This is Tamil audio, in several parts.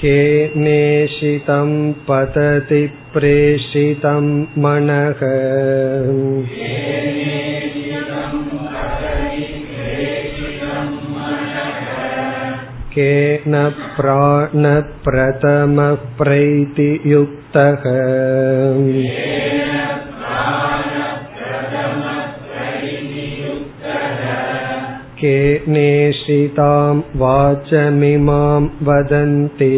केनेषितं पतति प्रेषितं मनः केन प्राणप्रथमः प्रैतियुक्तः केनेषितां वाचमिमां वदन्ति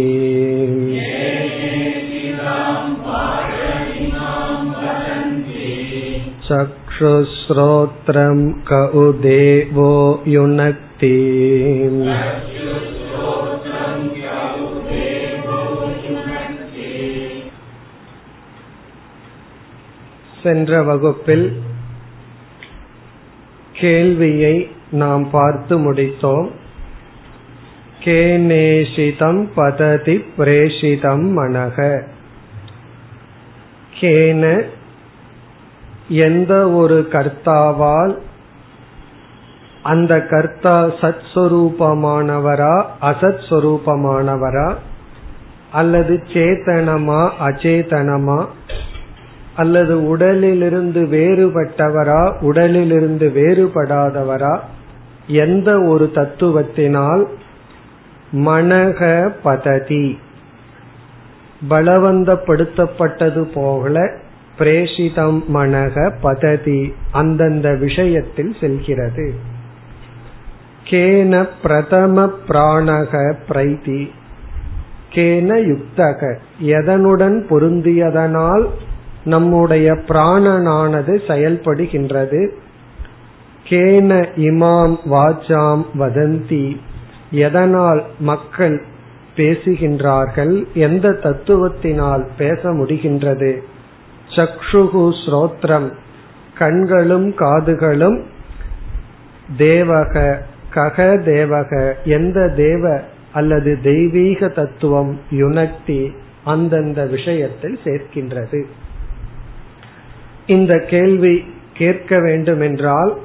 चक्षुश्रोत्रं क उदेवो युनक्ति சென்ற வகுப்பில் கேள்வியை நாம் பார்த்து முடித்தோம். கேனேஷிதம் பததி பிரேஷிதம் மனக. கேன எந்த ஒரு கர்த்தாவால் அந்த கர்த்தா சத் சொரூபமானவரா அசத் சொரூபமானவரா அல்லது சேத்தனமா அச்சேதனமா அல்லது உடலிலிருந்து வேறுபட்டவரா உடலிலிருந்து வேறுபடாதவரா எந்த ஒரு தத்துவத்தினால் மனக பததி பலவந்தப்படுத்தப்பட்டது போல பிரேஷிதம் மனக பததி அந்தந்த விஷயத்தில் செல்கிறது. கேன பிரதம பிராணக பிரைதி கேன யுக்தக எதனுடன் பொருந்தியதனால் நம்முடைய பிராணனானது செயல்படுகின்றது. கேன இமாம் வாச்சாம் வதந்தி. எதனால் மக்கள் பேசுகின்றார்கள்? எந்த தத்துவத்தினால் பேச முடிகின்றது? சக்ஷுகு ஸ்ரோத்ரம். கண்களும் காதுகளும் தேவக கக தேவக எந்த தேவ அல்லது தெய்வீக தத்துவம் யுனக்தி அந்தந்த விஷயத்தில் சேர்க்கின்றது. இந்த கேள்வி கேட்க வேண்டும் என்றால்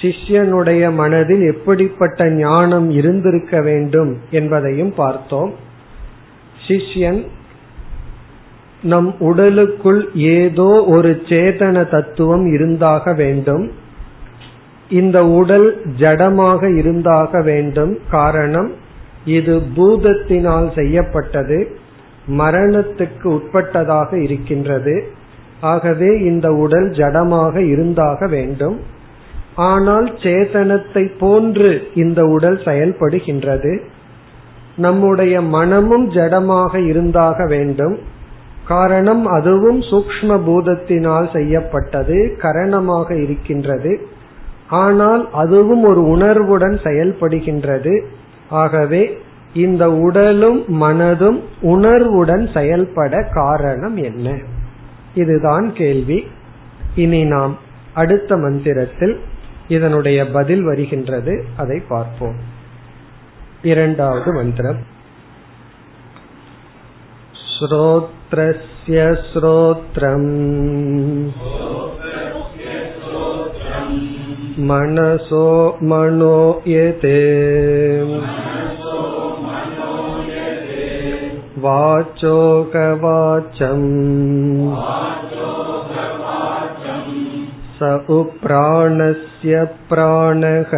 சிஷ்யனுடைய மனதில் எப்படிப்பட்ட ஞானம் இருந்திருக்க வேண்டும் என்பதையும் பார்த்தோம். சிஷ்யன் நம் உடலுக்குள் ஏதோ ஒரு சேதன தத்துவம் இருந்தாக வேண்டும். இந்த உடல் ஜடமாக இருந்தாக வேண்டும். காரணம் இது பூதத்தினால் செய்யப்பட்டது மரணத்துக்கு உட்பட்டதாக இருக்கின்றது. ஆகவே இந்த உடல் ஜடமாக இருந்தாக வேண்டும். ஆனால் சேதனத்தை போன்று இந்த உடல் செயல்படுகின்றது. நம்முடைய மனமும் ஜடமாக இருந்தாக வேண்டும். காரணம் அதுவும் சூக்ம பூதத்தினால் செய்யப்பட்டது கரணமாக இருக்கின்றது. ஆனால் அதுவும் ஒரு உணர்வுடன் செயல்படுகின்றது. ஆகவே இந்த உடலும் மனதும் உணர்வுடன் செயல்பட காரணம் என்ன? இதுதான் கேள்வி. இனி நாம் அடுத்த மந்திரத்தில் இதனுடைய பதில் வருகின்றது அதை பார்ப்போம் இரண்டாவது மந்திரம் श्रोत्रस्य श्रोत्रम् मनसो मनो यते वाचोकवाचम् स उप्राणस्य प्राणः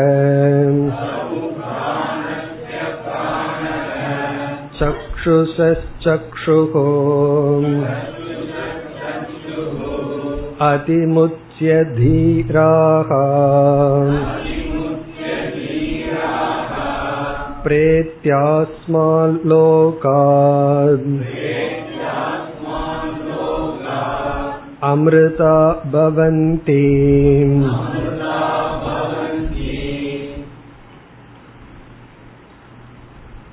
चक्षुषश्चक्षुः अतिमुच्य धीराः प्रेत्यास्माल्लोकात् अमृता भवन्ति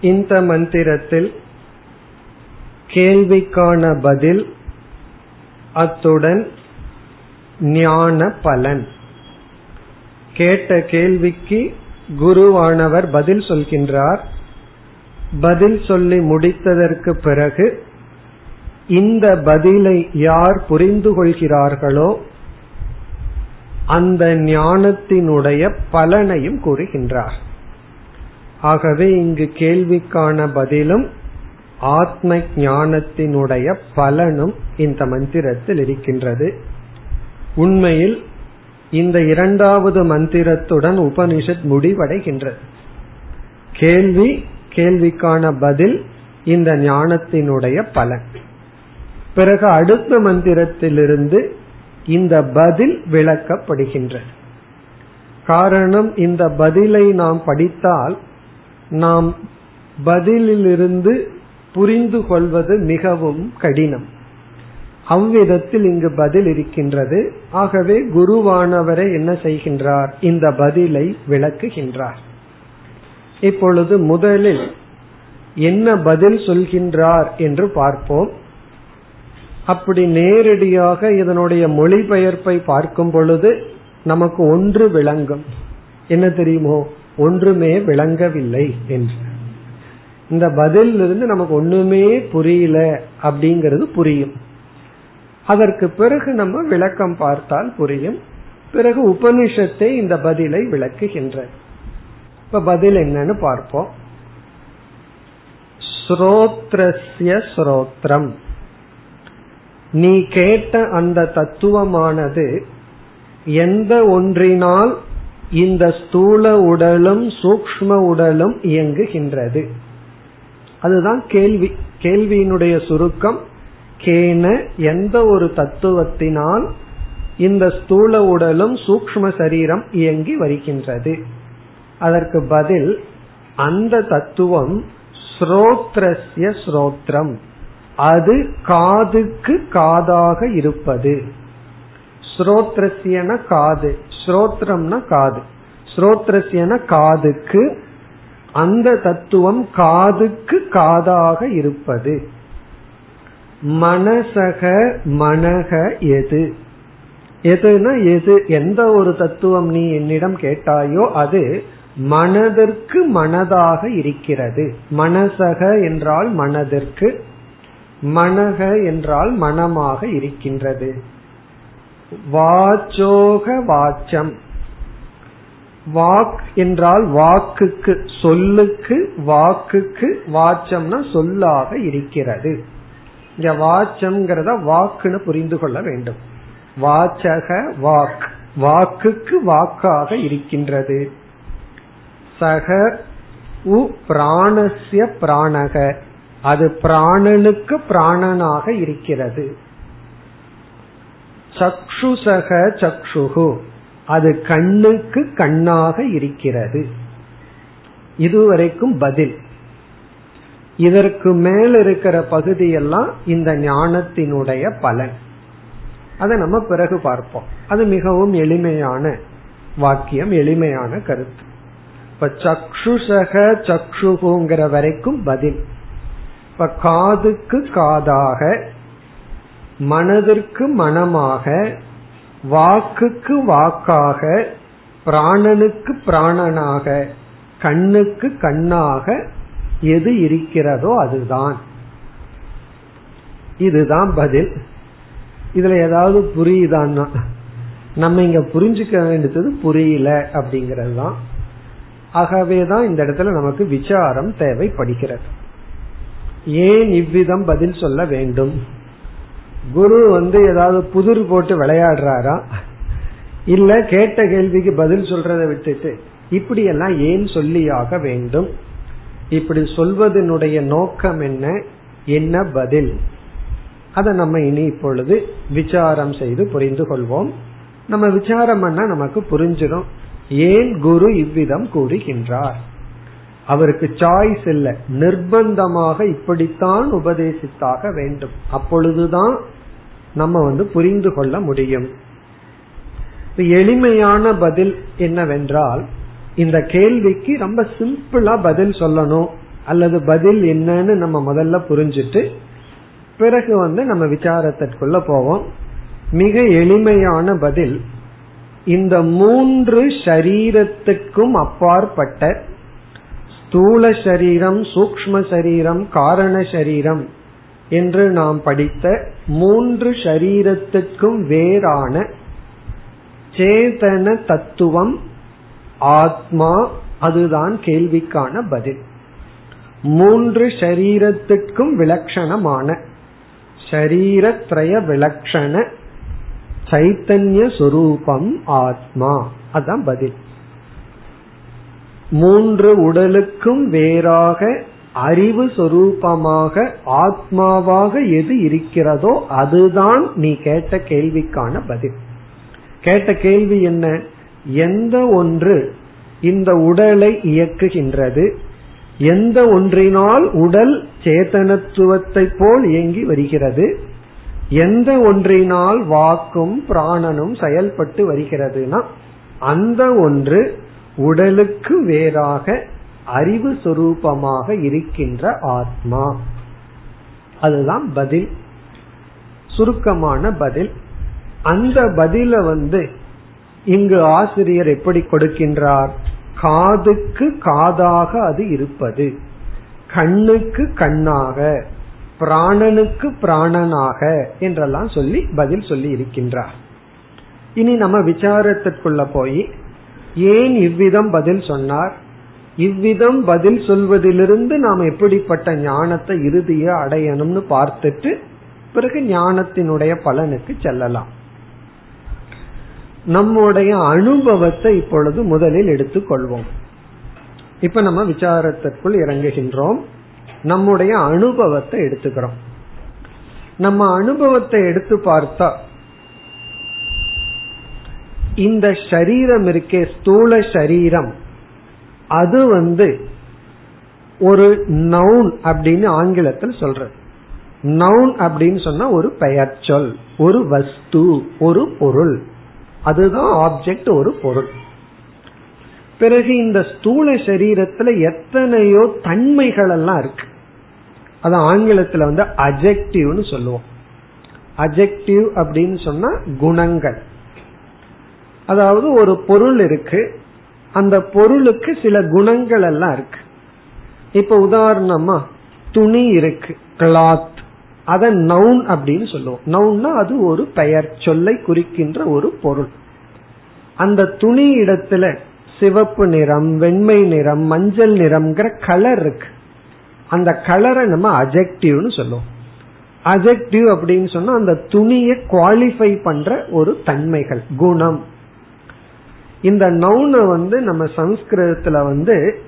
இந்த மந்திரத்தில் கேள்விக்கான பதில் அத்துடன் ஞான பலன் கேட்ட கேள்விக்கு குருவானவர் பதில் சொல்கின்றார் பதில் சொல்லி முடித்ததற்கு பிறகு இந்த பதிலை யார் புரிந்து கொள்கிறார்களோ அந்த ஞானத்தினுடைய பலனையும் கூறுகின்றார். ஆகவே இங்கு கேள்விக்கான பதிலும் ஆத்ம ஞானத்தினுடைய பலனும் இந்த மந்திரத்தில் இருக்கின்றது. உண்மையில் இந்த இரண்டாவது மந்திரத்துடன் உபனிஷத் முடிவடைகின்றது. கேள்வி கேள்விக்கான பதில் இந்த ஞானத்தினுடைய பலன். பிறகு அடுத்த மந்திரத்திலிருந்து இந்த பதில் விளக்கப்படுகின்றது. காரணம் இந்த பதிலை நாம் படித்தால் நாம் பதிலிலிருந்து புரிந்து கொள்வது மிகவும் கடினம். அவ்விதத்தில் இங்கு பதில் இருக்கின்றது. ஆகவே குருவானவரை என்ன செய்கின்றார்? இந்த பதிலை விளக்குகின்றார். இப்பொழுது முதலில் என்ன பதில் சொல்கின்றார் என்று பார்ப்போம். அப்படி நேரடியாக இதனுடைய மொழிபெயர்ப்பை பார்க்கும் பொழுது நமக்கு ஒன்று விளங்கும். என்ன தெரியுமோ? ஒன்றுமே விளங்கவில்லை என்று. இந்த பதில் இருந்து நமக்கு ஒண்ணுமே புரியல அப்படிங்கிறது புரியும். அதற்கு பிறகு நம்ம விளக்கம் பார்த்தால் புரியும். பிறகு உபனிஷத்தை இந்த பதிலை விளக்குகின்ற இப்ப பதில் என்னன்னு பார்ப்போம். ஸ்ரோத்ரஸ்ய ஸ்ரோத்ரம். நீ கேட்ட அந்த தத்துவமானது எந்த ஒன்றினால் இந்த ஸ்தூல உடலும் சூக்ம உடலும் இயங்குகின்றது. அதுதான் கேள்வி. கேள்வியினுடைய சுருக்கம் கேன எந்த ஒரு தத்துவத்தினால் இந்த ஸ்தூல உடலும் சூக்ம சரீரம் இயங்கி வருகின்றது. அதற்கு பதில் அந்த தத்துவம் ஸ்ரோத்ரஸ்ய ஸ்ரோத்ரம். அது காதுக்கு காதாக இருப்பது. ஸ்ரோத்ரஸ்யன காது. ஸ்ரோத்ரம்னா காது. ஸ்ரோத்ரஸ்யன காதுக்கு அந்த தத்துவம் காதுக்கு காதாக இருப்பது. மனசக மனக எது. எதுனா எது எந்த ஒரு தத்துவம் நீ என்னிடம் கேட்டாயோ அது மனதிற்கு மனதாக இருக்கிறது. மனசக என்றால் மனதிற்கு மனக என்றால் மனமாக இருக்கின்றது. வாச்சோக வாச்சம். வாக் என்றால் வாக்குக்கு சொல்லுக்கு வாக்குக்கு வாச்சம்னா சொல்லாக இருக்கிறது. இங்க வாச்சம்ங்கிறத வாக்குன்னு புரிந்து கொள்ள வேண்டும். வாச்சக வாக். வாக்குக்கு வாக்காக இருக்கின்றது. சக உ பிராணசிய பிராணக. அது பிராணனுக்கு பிராணனாக இருக்கிறது. சக்ஷுசக சக்ஷுகு. அது கண்ணுக்கு கண்ணாக இருக்கிறது. இதுவரைக்கும் பதில். இதற்கு மேல் இருக்கிற பகுதியெல்லாம் இந்த ஞானத்தினுடைய பலன். அதை நம்ம பிறகு பார்ப்போம். அது மிகவும் எளிமையான வாக்கியம் எளிமையான கருத்து. இப்ப சக்ஷுசக சக்ஷுகுங்கிற வரைக்கும் பதில். இப்ப காதுக்கு காதாக மனதிற்கு மனமாக வாக்குக்கு வாக்காக பிராணனுக்கு பிராணனாக கண்ணுக்கு கண்ணாக எது இருக்கிறதோ அதுதான். இதுதான் பதில். இதுல ஏதாவது புரியுதான்னா நம்ம இங்க புரிஞ்சுக்க வேண்டியது புரியல அப்படிங்கிறது தான். ஆகவேதான் இந்த இடத்துல நமக்கு விசாரம் தேவைப்படுகிறது. ஏன் இவ்விதம் பதில் சொல்ல வேண்டும்? குரு வந்து ஏதாவது புதிர் போட்டு விளையாடுறாரா? இல்ல கேட்ட கேள்விக்கு பதில் சொல்றதை விட்டுட்டு இப்படி எல்லாம் ஏன் சொல்லியாக வேண்டும்? இப்படி சொல்வதனுடைய நோக்கம் என்ன? என்ன பதில்? அதை நம்ம இனி இப்பொழுது விசாரம் செய்து புரிந்து கொள்வோம். நம்ம விசாரம் பண்ணா நமக்கு புரிஞ்சிடும். ஏன் குரு இவ்விதம் கூறுகின்றார்? அவருக்கு சாய்ஸ் இல்லை. நிர்பந்தமாக இப்படித்தான் உபதேசித்தாக வேண்டும். அப்பொழுதுதான் நம்ம வந்து புரிந்து கொள்ள முடியும். எளிமையான பதில் என்னவென்றால் இந்த கேள்விக்கு ரொம்ப சிம்பிளா பதில் சொல்லணும். அல்லது பதில் என்னன்னு நம்ம முதல்ல புரிஞ்சுட்டு பிறகு வந்து நம்ம விசாரத்திற்குள்ள போவோம். மிக எளிமையான பதில் இந்த மூன்று ஷரீரத்துக்கும் அப்பாற்பட்ட ஸ்தூல சரீரம் சூக்ம சரீரம் காரண சரீரம் என்று நாம் படித்த மூன்று ஷரீரத்துக்கும் வேறான சேதன தத்துவம் ஆத்மா அதுதான் கேள்விக்கான பதில். மூன்று ஷரீரத்துக்கும் விலட்சணமான ஷரீரத்ரய விலட்சண சைத்தன்ய சொரூபம் ஆத்மா. அதான் பதில். மூன்று உடலுக்கும் வேறாக அறிவு சொரூபமாக ஆத்மாவாக எது இருக்கிறதோ அதுதான் நீ கேட்ட கேள்விக்கான பதில். கேட்ட கேள்வி என்ன? எந்த ஒன்று இந்த உடலை இயக்குகின்றது? எந்த ஒன்றினால் உடல் சேதனத்துவத்தை போல் இயங்கி வருகிறது? எந்த ஒன்றினால் வாக்கும் பிராணனும் செயல்பட்டு வருகிறதுனா அந்த ஒன்று உடலுக்கு வேறாக அறிவு சொரூபமாக இருக்கின்ற ஆத்மா. அதுதான் பதில். சுருக்கமான பதில். அந்த பதில வந்து இங்கு ஆசிரியர் எப்படி கொடுக்கின்றார்? காதுக்கு காதாக அது இருப்பது கண்ணுக்கு கண்ணாக பிராணனுக்கு பிராணனாக என்றெல்லாம் சொல்லி பதில் சொல்லி இருக்கின்றார். இனி நம்ம விசாரத்திற்குள்ள போய் ஏன் இவ்விதம் பதில் சொன்னார்? இவ்விதம் பதில் சொல்வதிலிருந்து நாம் எப்படிப்பட்ட ஞானத்தை இறுதிய அடையணும்னு பார்த்துட்டு பிறகு ஞானத்தினுடைய பலனுக்கு செல்லலாம். நம்முடைய அனுபவத்தை இப்பொழுது முதலில் எடுத்துக்கொள்வோம். இப்ப நம்ம விசாரத்திற்குள் இறங்குகின்றோம். நம்முடைய அனுபவத்தை எடுத்துக்கிறோம். நம்ம அனுபவத்தை எடுத்து பார்த்தா இந்த சரீரம் இருக்கே ஸ்தூல சரீரம். அது வந்து ஒரு நவுன் அப்படின்னு ஆங்கிலத்தில் சொல்றது. நவுன் அப்படின்னு சொன்னா ஒரு பெயர் சொல் ஒரு வஸ்து ஒரு பொருள். அதுதான் ஆப்ஜெக்ட் ஒரு பொருள். பிறகு இந்த ஸ்தூல சரீரத்துல எத்தனையோ தன்மைகள் எல்லாம் இருக்கு. அது ஆங்கிலத்துல வந்து அஜெக்டிவ்னு சொல்லுவோம். அஜெக்டிவ் அப்படின்னு சொன்னா குணங்கள். அதாவது ஒரு பொருள் இருக்கு. அந்த பொருளுக்கு சில குணங்கள் எல்லாம் இருக்கு. இப்ப உதாரணமா துணி இருக்கு கிளாத் அத நவுன் அப்படின்னு சொல்லுவோம். நவுன்னா அது ஒரு பெயர் சொல்லை குறிக்கின்ற ஒரு பொருள். அந்த துணி இடத்துல சிவப்பு நிறம் வெண்மை நிறம் மஞ்சள் நிறம்ங்கிற கலர் இருக்கு. அந்த கலரை நம்ம அஜெக்டிவ்னு சொல்லுவோம். அஜெக்டிவ் அப்படின்னு சொன்னா அந்த துணியை குவாலிஃபை பண்ற ஒரு தன்மைகள் குணம். இந்த நவுனை வந்து நம்ம சம்ஸ்கிருதத்துல வந்து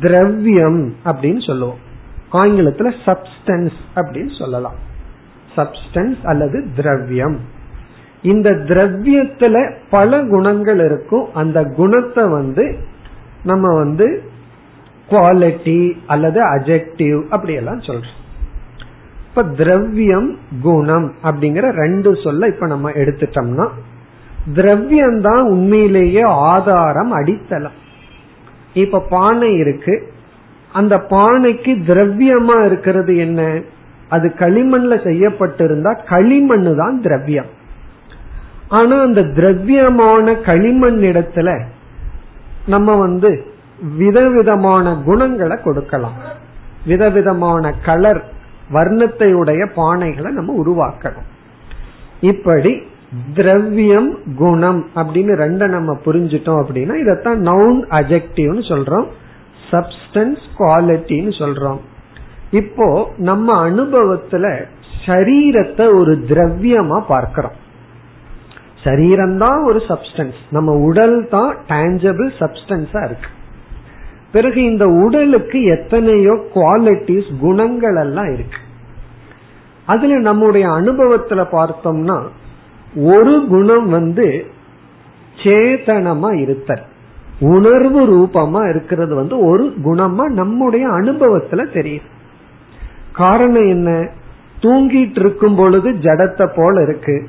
திரவியம் அப்படின்னு சொல்லுவோம். ஆங்கிலத்துல சப்ஸ்டன்ஸ் அப்படின்னு சொல்லலாம். சப்ஸ்டன்ஸ் அல்லது திரவியம். இந்த திரவியத்துல பல குணங்கள் இருக்கும். அந்த குணத்தை வந்து நம்ம வந்து குவாலிட்டி அல்லது அஜெக்டிவ் அப்படி எல்லாம் சொல்றோம். இப்ப திரவியம் குணம் அப்படிங்கிற ரெண்டு சொல்ல இப்ப நம்ம எடுத்துட்டோம்னா திரவியம் தான் உண்மையிலேயே ஆதாரம் அடித்தளம். இப்ப பானை இருக்கு. அந்த பானைக்கு திரவியமா இருக்கிறது என்ன? அது களிமண்ல செய்யப்பட்டிருந்தா களிமண்ணு தான் திரவியம். ஆனா அந்த திரவியமான களிமண் இடத்துல நம்ம வந்து விதவிதமான குணங்களை கொடுக்கலாம். விதவிதமான கலர் வர்ணத்தை உடைய பானைகளை நம்ம உருவாக்கணும். இப்படி திரவியம் குணம் அப்படின்னு ரெண்ட நம்ம புரிஞ்சிட்டோம் அப்படின்னா இதத்தான் நவுன் அஜெக்டிவ்னு சொல்றோம். சப்ஸ்டன்ஸ் குவாலிட்டின்னு சொல்றோம். இப்போ நம்ம அனுபவத்துல சரீரத்தை ஒரு திரவியமா பார்க்கிறோம். சரீரம் தான் ஒரு சப்ஸ்டன்ஸ் நம்ம உடல் தான் டேஞ்சபிள் சப்ஸ்டன்ஸா இருக்கு. பிறகு இந்த உடலுக்கு எத்தனையோ குவாலிட்டிஸ் குணங்கள் எல்லாம் இருக்கு. அதுல நம்முடைய அனுபவத்துல பார்த்தோம்னா ஒரு குணம் வந்து சேதனமா இருத்தல். உணர்வு ரூபமா இருக்கிறது வந்து ஒரு குணமா நம்முடைய அனுபவத்துல தெரியுது காரணம் என்ன? தூங்கிட்டு இருக்கும் பொழுது ஜடத்தை போல இருக்கு.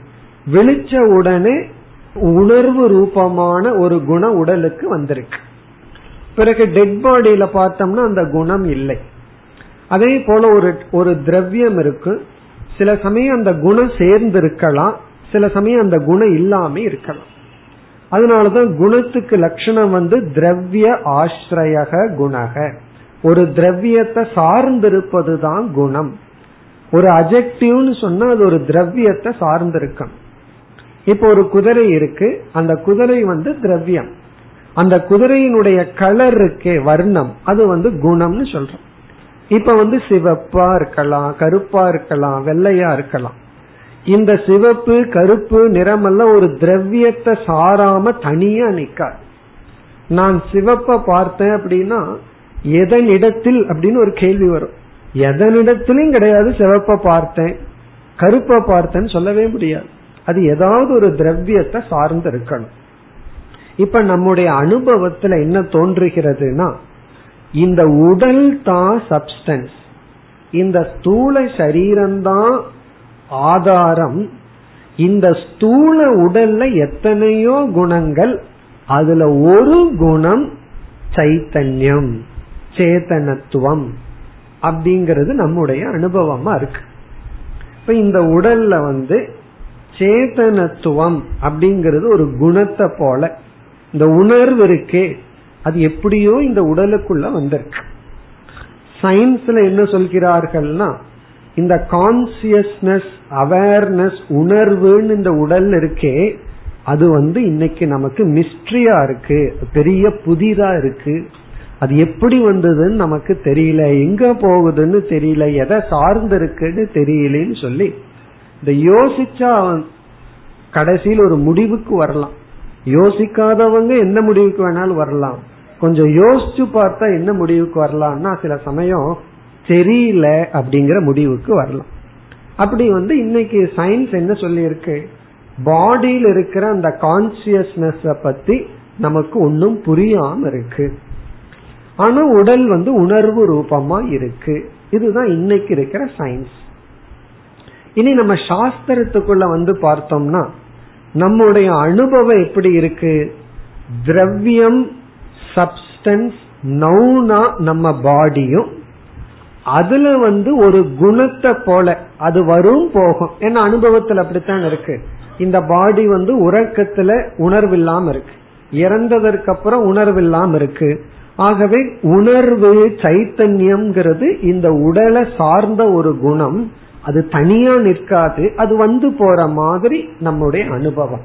விழிச்ச உடனே உணர்வு ரூபமான ஒரு குணம் உடலுக்கு வந்திருக்கு. பிறகு டெட் பாடியில பார்த்தோம்னா அந்த குணம் இல்லை. அதே போல ஒரு ஒரு திரவியம் இருக்கு. சில சமயம் அந்த குணம் சேர்ந்து இருக்கலாம் சில சமயம் அந்த குணம் இல்லாம இருக்கலாம். அதனாலதான் குணத்துக்கு லட்சணம் வந்து திரவிய ஆசிரயக குணக. ஒரு திரவியத்தை சார்ந்திருப்பது தான் குணம். ஒரு அஜெக்டிவ்னு சொன்னா அது ஒரு திரவியத்தை சார்ந்திருக்கும். இப்போ ஒரு குதிரை இருக்கு அந்த குதிரை வந்து திரவியம். அந்த குதிரையினுடைய கலர் இருக்கே வர்ணம். அது வந்து குணம்னு சொல்றோம். இப்ப வந்து சிவப்பா இருக்கலாம் கருப்பா இருக்கலாம் வெள்ளையா இருக்கலாம். இந்த சிவப்பு கருப்பு நிறமெல்லாம் ஒரு திரவியத்தை சாராம தனியா நிக்காது. நான் சிவப்ப பார்த்தேன் அப்படின்னா எதனிடத்தில் அப்படின்னு ஒரு கேள்வி வரும். எதனிடத்திலும் கிடையாது சிவப்ப பார்த்தேன் கருப்ப பார்த்தேன்னு சொல்லவே முடியாது. அது ஏதாவது ஒரு திரவியத்தை சார்ந்து இருக்கணும். இப்ப நம்முடைய அனுபவத்துல என்ன தோன்றுகிறதுனா இந்த உடல் தான் சப்ஸ்டன்ஸ் இந்த ஸ்தூல சரீரம்தான் ஆதாரம் இந்த ஸ்தூல உடல்ல எத்தனையோ குணங்கள் அதுல ஒரு குணம் சைத்தன்யம் சேதனத்துவம் அப்படிங்கிறது நம்முடைய அனுபவமா இருக்கு. இப்ப இந்த உடல்ல வந்து சேதனத்துவம் அப்படிங்கிறது ஒரு குணத்தை போல இந்த உணர்வு இருக்கே அது எப்படியோ இந்த உடலுக்குள்ள வந்திருக்கு. சயின்ஸ்ல என்ன சொல்கிறார்கள்னா இந்த கான்சியஸ்னஸ் அவேர்னஸ் உணர்வுன்னு இந்த உடல் இருக்கே அது வந்து இன்னைக்கு நமக்கு மிஸ்ட்ரியா இருக்கு. பெரிய புதிதா இருக்கு. அது எப்படி வந்ததுன்னு நமக்கு தெரியல. எங்க போகுதுன்னு தெரியல. எதை சார்ந்து இருக்குன்னு தெரியலன்னு சொல்லி இந்த யோசிச்சா கடைசியில் ஒரு முடிவுக்கு வரலாம். யோசிக்காதவங்க என்ன முடிவுக்கு வேணாலும் வரலாம். கொஞ்சம் யோசிச்சு பார்த்தா என்ன முடிவுக்கு வரலாம்னா சில சமயம் தெரியல அப்படிங்கிற முடிவுக்கு வரலாம். அப்படி வந்து இன்னைக்கு சயின்ஸ் என்ன சொல்லியிருக்கு? பாடியில் இருக்கிற அந்த கான்சியஸ்னஸ் பத்தி நமக்கு ஒன்னும் புரியாம இருக்கு. ஆனா உடல் வந்து உணர்வு ரூபமா இருக்கு. இதுதான் இன்னைக்கு இருக்கிற சயின்ஸ் இனி நம்ம சாஸ்திரத்துக்குள்ள வந்து பார்த்தோம்னா நம்முடைய அனுபவம் எப்படி இருக்கு? திரவியம் சப்ஸ்டன்ஸ் நவுனா நம்ம பாடியும் அதுல வந்து ஒரு குணத்தை போல அது வரும் போகும். ஏன்னா அனுபவத்துல அப்படித்தான் இருக்கு. இந்த பாடி வந்து உறக்கத்துல உணர்வு இல்லாம இருக்கு. இறந்ததற்கு அப்புறம் உணர்வு இல்லாம இருக்கு. ஆகவே உணர்வு சைத்தன்யம்ங்கிறது இந்த உடலை சார்ந்த ஒரு குணம். அது தனியா நிற்காது. அது வந்து போற மாதிரி நம்முடைய அனுபவம்.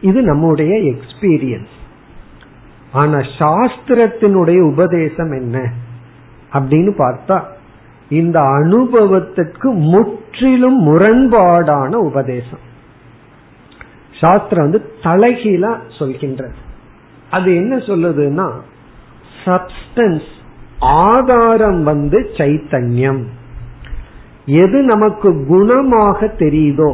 இது நம்முடைய எக்ஸ்பீரியன்ஸ் ஆனா சாஸ்திரத்தினுடைய உபதேசம் என்ன? அப்படின்னு பார்த்தா இந்த அனுபவத்திற்கு முற்றிலும் முரண்பாடான உபதேசம். சாஸ்திரம் வந்து தலைகீழா சொல்கின்றது. அது என்ன சொல்லுதுன்னா சப்ஸ்டன்ஸ் ஆதாரம் வந்து சைத்தன்யம். எது நமக்கு குணமாக தெரியுதோ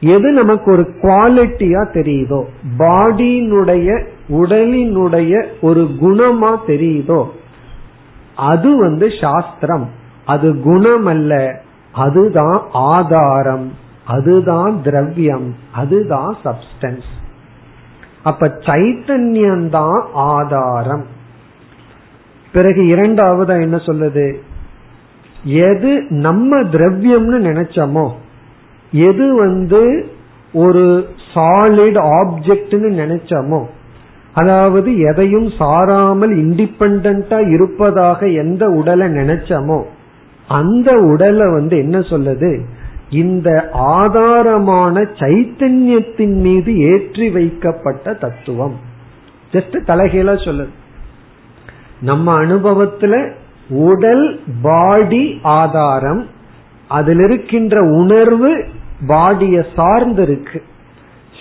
எது நமக்கு ஒரு குவாலிட்டியா தெரியுதோ பாடியினுடைய உடலினுடைய ஒரு குணமா தெரியுதோ அது வந்து சாஸ்திரம். அது குணம் அல்ல அதுதான் ஆதாரம். அதுதான் திரவியம். அதுதான் சப்ஸ்டன்ஸ் அப்ப சைத்தன்யம் தான் ஆதாரம். பிறகு இரண்டாவது என்ன சொல்லுது? எது நம்ம திரவியம்னு நினைச்சோமோ எது வந்து ஒரு சாலிட் ஆப்ஜெக்ட்னு நினைச்சோமோ அதாவது எதையும் சாராமல் இண்டிபெண்டா இருப்பதாக எந்த உடலை நினைச்சோமோ அந்த உடலை வந்து என்ன சொல்லுது? இந்த ஆதாரமான சைத்தன்யத்தின் மீது ஏற்றி வைக்கப்பட்ட தத்துவம். ஜஸ்ட் தலைகீழா சொல்லுது. நம்ம அனுபவத்துல உடல் பாடி ஆதாரம் அதில் இருக்கின்ற உணர்வு பாடிய சார்ந்து இருக்கு.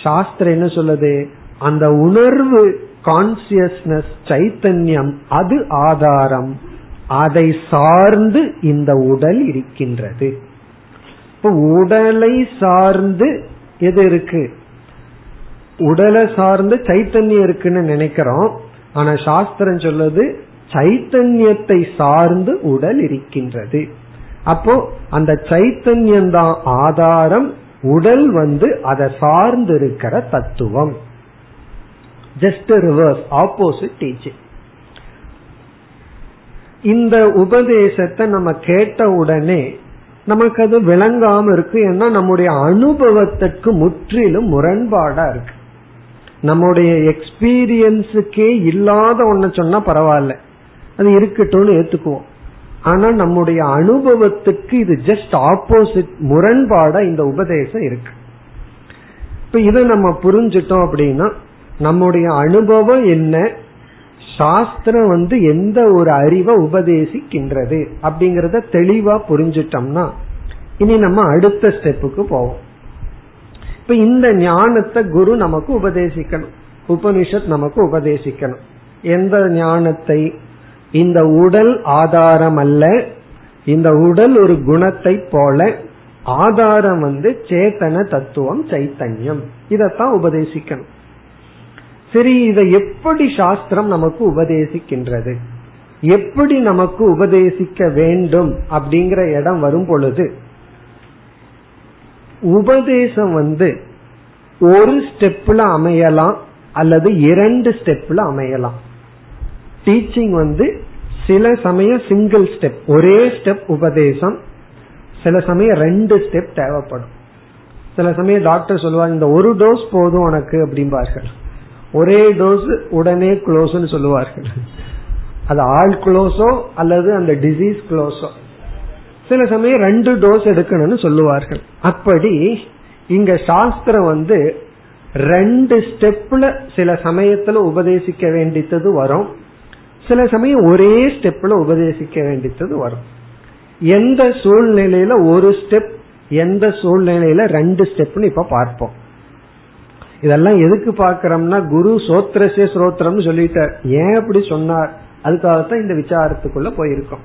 சாஸ்திரம் என்ன சொல்லுது? அந்த உணர்வு கான்சியஸ்னஸ் சைத்தன்யம் அது ஆதாரம். அதை சார்ந்து இந்த உடல் இருக்கின்றது. இப்ப உடலை சார்ந்து எது இருக்கு? உடலை சார்ந்து சைத்தன்யம் இருக்குன்னு நினைக்கிறோம். ஆனா சாஸ்திரம் சொல்லுது சைத்தன்யத்தை சார்ந்து உடல் இருக்கின்றது. அப்போ அந்த சைத்தன்யம் தான் ஆதாரம் உடல் வந்து அதை சார்ந்து இருக்கிற தத்துவம். ஜஸ்ட் ரிவர்ஸ் ஆப்போசிட் டீச்சிங் இந்த உபதேசத்தை நம்ம கேட்ட உடனே நமக்கு அது விளங்காம இருக்கு. ஏன்னா நம்முடைய அனுபவத்திற்கு முற்றிலும் முரண்பாடா இருக்கு. நம்முடைய எக்ஸ்பீரியன்ஸுக்கே இல்லாத ஒன்ன சொன்னா பரவாயில்ல. அது இருக்கட்டும்னு ஏத்துக்குவோம். ஆனா நம்முடைய அனுபவத்துக்கு இது ஜஸ்ட் ஆப்போசிட் முரண்பாடா இந்த உபதேசம் இருக்கு. இப்ப இதை நம்ம புரிஞ்சிட்டோம் அப்படின்னா நம்முடைய அனுபவம் என்ன? சாஸ்திரம் வந்து எந்த ஒரு அறிவை உபதேசிக்கின்றது அப்படிங்கறத தெளிவா புரிஞ்சிட்டோம்னா இனி நம்ம அடுத்த ஸ்டெப்புக்கு போவோம். இப்ப இந்த ஞானத்தை குரு நமக்கு உபதேசிக்கணும். உபனிஷத் நமக்கு உபதேசிக்கணும். எந்த ஞானத்தை? இந்த உடல் ஆதாரம் அல்ல. இந்த உடல் ஒரு குணத்தை போல ஆதாரம் வந்து சேத்தன தத்துவம் சைத்தன்யம். இதத்தான் உபதேசிக்கணும். சரி இதை எப்படி சாஸ்திரம் நமக்கு உபதேசிக்கின்றது? எப்படி நமக்கு உபதேசிக்க வேண்டும் அப்படிங்கிற இடம் வரும் பொழுது உபதேசம் வந்து ஒரு ஸ்டெப்ல அமையலாம் அல்லது இரண்டு ஸ்டெப்ல அமையலாம். டீச்சிங் வந்து சில சமயம் சிங்கிள் ஸ்டெப் ஒரே ஸ்டெப் உபதேசம் சில சமயம் ரெண்டு ஸ்டெப் தேவைப்படும். சில சமயம் டாக்டர் சொல்லுவாங்க இந்த ஒரு டோஸ் போதும் உனக்கு அப்படிம்பார்கள். ஒரே டோஸ் உடனே குளோஸ்னு சொல்லுவார்கள். அது ஆள் குளோஸோ அல்லது அந்த டிசீஸ் க்ளோஸோ சில சமயம் ரெண்டு டோஸ் எடுக்கணும்னு சொல்லுவார்கள். அப்படி இங்க சாஸ்திரம் வந்து ரெண்டு ஸ்டெப்ல சில சமயத்துல உபதேசிக்க வேண்டித்தது வரும். சில சமயம் ஒரே ஸ்டெப்ல உபதேசிக்க வேண்டியது வரும். எந்த சூழ்நிலையில ஒரு ஸ்டெப் எந்த சூழ்நிலையில ரெண்டு ஸ்டெப்னு இப்ப பார்ப்போம். இதெல்லாம் எதுக்கு பாக்கிறோம்னா குரு சோத்ரசிய ஸ்ரோத்திரம்னு சொல்லிட்டார். ஏன் அப்படி சொன்னார்? அதுக்காகத்தான் இந்த விசாரத்துக்குள்ள போயிருக்கோம்.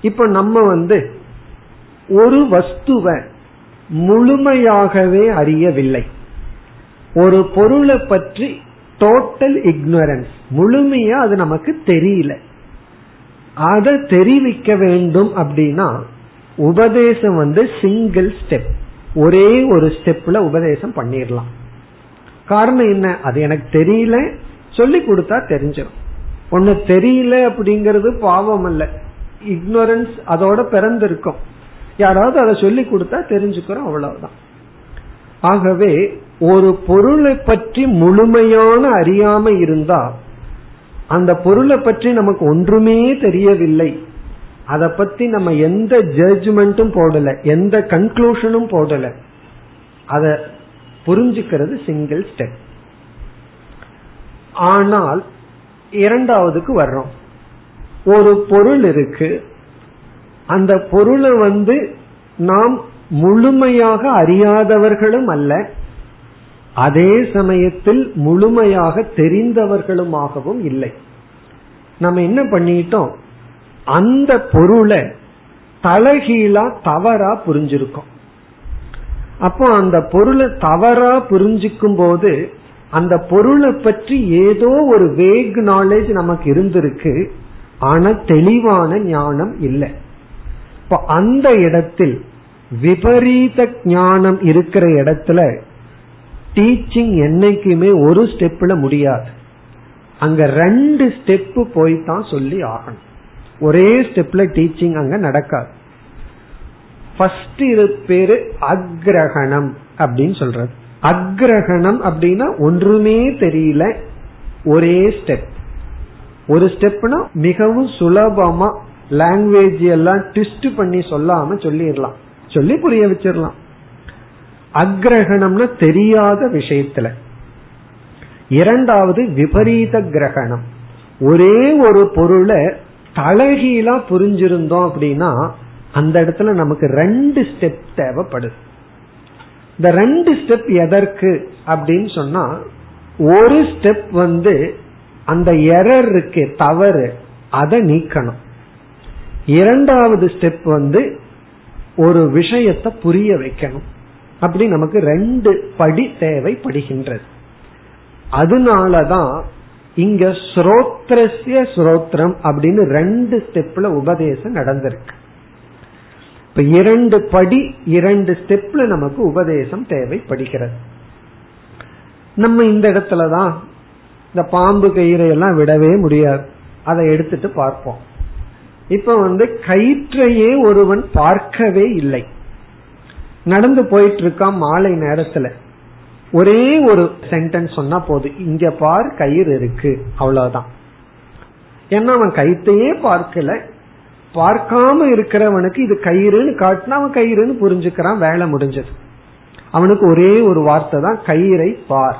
இப்ப நம்ம வந்து ஒரு வஸ்துவை முழுமையாகவே அறியவில்லை. ஒரு பொருளை பற்றி டோட்டல் இக்னரன்ஸ் முழுமையா அது நமக்கு தெரியல. அதை தெரிவிக்க வேண்டும் அப்படின்னா உபதேசம் வந்து சிங்கிள் ஸ்டெப் ஒரே ஒரு ஸ்டெப்ல உபதேசம் பண்ணிடலாம் காரணம் என்ன? அது எனக்கு தெரியல. சொல்லி கொடுத்தா தெரிஞ்சிடும் ஒன்னு தெரியல அப்படிங்கறது பாவம் அல்ல. இக்னோரன்ஸ் அதோட பிறந்திருக்கும். யாராவது அதை சொல்லி கொடுத்தா தெரிஞ்சுக்கிறோம் அவ்வளவுதான். ஆகவே ஒரு பொருளை பற்றி முழுமையான அறியாம இருந்தா அந்த பொருளை பற்றி நமக்கு ஒன்றுமே தெரியவில்லை. அதை பத்தி நம்ம எந்த ஜட்ஜ்மெண்ட்டும் போடல எந்த கன்க்ளூஷனும் போடல. அத புரிஞ்சுக்கிறது சிங்கிள் ஸ்டெப் ஆனால் இரண்டாவதுக்கு வர்றோம். ஒரு பொருள் இருக்கு. அந்த பொருளை வந்து நாம் முழுமையாக அறியாதவர்களும் அல்ல அதே சமயத்தில் முழுமையாக தெரிந்தவர்களுமாகவும் இல்லை. நம்ம என்ன பண்ணிட்டோம்? அந்த பொருளை தலைகீழா தவறா புரிஞ்சிருக்கோம். அப்போ அந்த பொருளை தவறா புரிஞ்சுக்கும் போது அந்த பொருளை பற்றி ஏதோ ஒரு வேக் நாலேஜ் நமக்கு இருந்திருக்கு ஆனா தெளிவான ஞானம் இல்லை. இப்போ அந்த இடத்தில் விபரீத ஞானம் இருக்கிற இடத்துல டீச்சிங் என்னைக்குமே ஒரு ஸ்டெப்ல முடியாது. அங்க ரெண்டு ஸ்டெப் போய் தான் சொல்லி ஆகணும். ஒரே ஸ்டெப்ல டீச்சிங் அங்க நடக்காது. ஃபர்ஸ்ட் இது பேரு அக்ரகணம் அப்படின்னு சொல்றது. அக்ரகணம் அப்படின்னா ஒன்றுமே தெரியல ஒரே ஸ்டெப் ஒரு ஸ்டெப்னா மிகவும் சுலபமா லாங்குவேஜ் எல்லாம் ட்விஸ்ட் பண்ணி சொல்லாம சொல்லிடலாம். சொல்லி புரிய வச்சிடலாம். அக்ரகணம்னா தெரியாத விஷயத்துல. இரண்டாவது விபரீத கிரகணம். ஒரே ஒரு பொருளை தலைகீழா புரிஞ்சிருந்தோம் அப்படின்னா அந்த இடத்துல நமக்கு ரெண்டு ஸ்டெப் தேவைப்படுது. இந்த ரெண்டு ஸ்டெப் எதற்கு அப்படின்னு சொன்னா ஒரு ஸ்டெப் வந்து அந்த எரர் இருக்கு தவறு அதை நீக்கணும். இரண்டாவது ஸ்டெப் வந்து ஒரு விஷயத்தை புரிய வைக்கணும். அப்படி நமக்கு ரெண்டு படி தேவைப்படுகின்றது. அதனாலதான் இங்க ஸ்ரோத்ரஸ்ய ஸ்ரோத்ரம் அப்படின்னு ரெண்டு ஸ்டெப்ல உபதேசம் நடந்திருக்கு. இப்ப இரண்டு படி இரண்டு ஸ்டெப்ல நமக்கு உபதேசம் தேவைப்படுகிறது. நம்ம இந்த இடத்துலதான் இந்த பாம்பு கயிறை எல்லாம் விடவே முடியாது. அதை எடுத்துட்டு பார்ப்போம். இப்ப வந்து கயிற்றையே ஒருவன் பார்க்கவே இல்லை. நடந்து போயிட்டு இருக்கான் மாலை நேரத்துல. ஒரே ஒரு சென்டென்ஸ் சொன்னா போதும். இங்க பார் கயிறு இருக்கு. அவ்வளவுதான். ஏன்னா அவன் கைத்தையே பார்க்கல. பார்க்காம இருக்கிறவனுக்கு இது கயிறுன்னு காட்டினா அவன் கயிறுன்னு புரிஞ்சுக்கிறான். வேலை முடிஞ்சது. அவனுக்கு ஒரே ஒரு வார்த்தை தான் கயிறை பார்.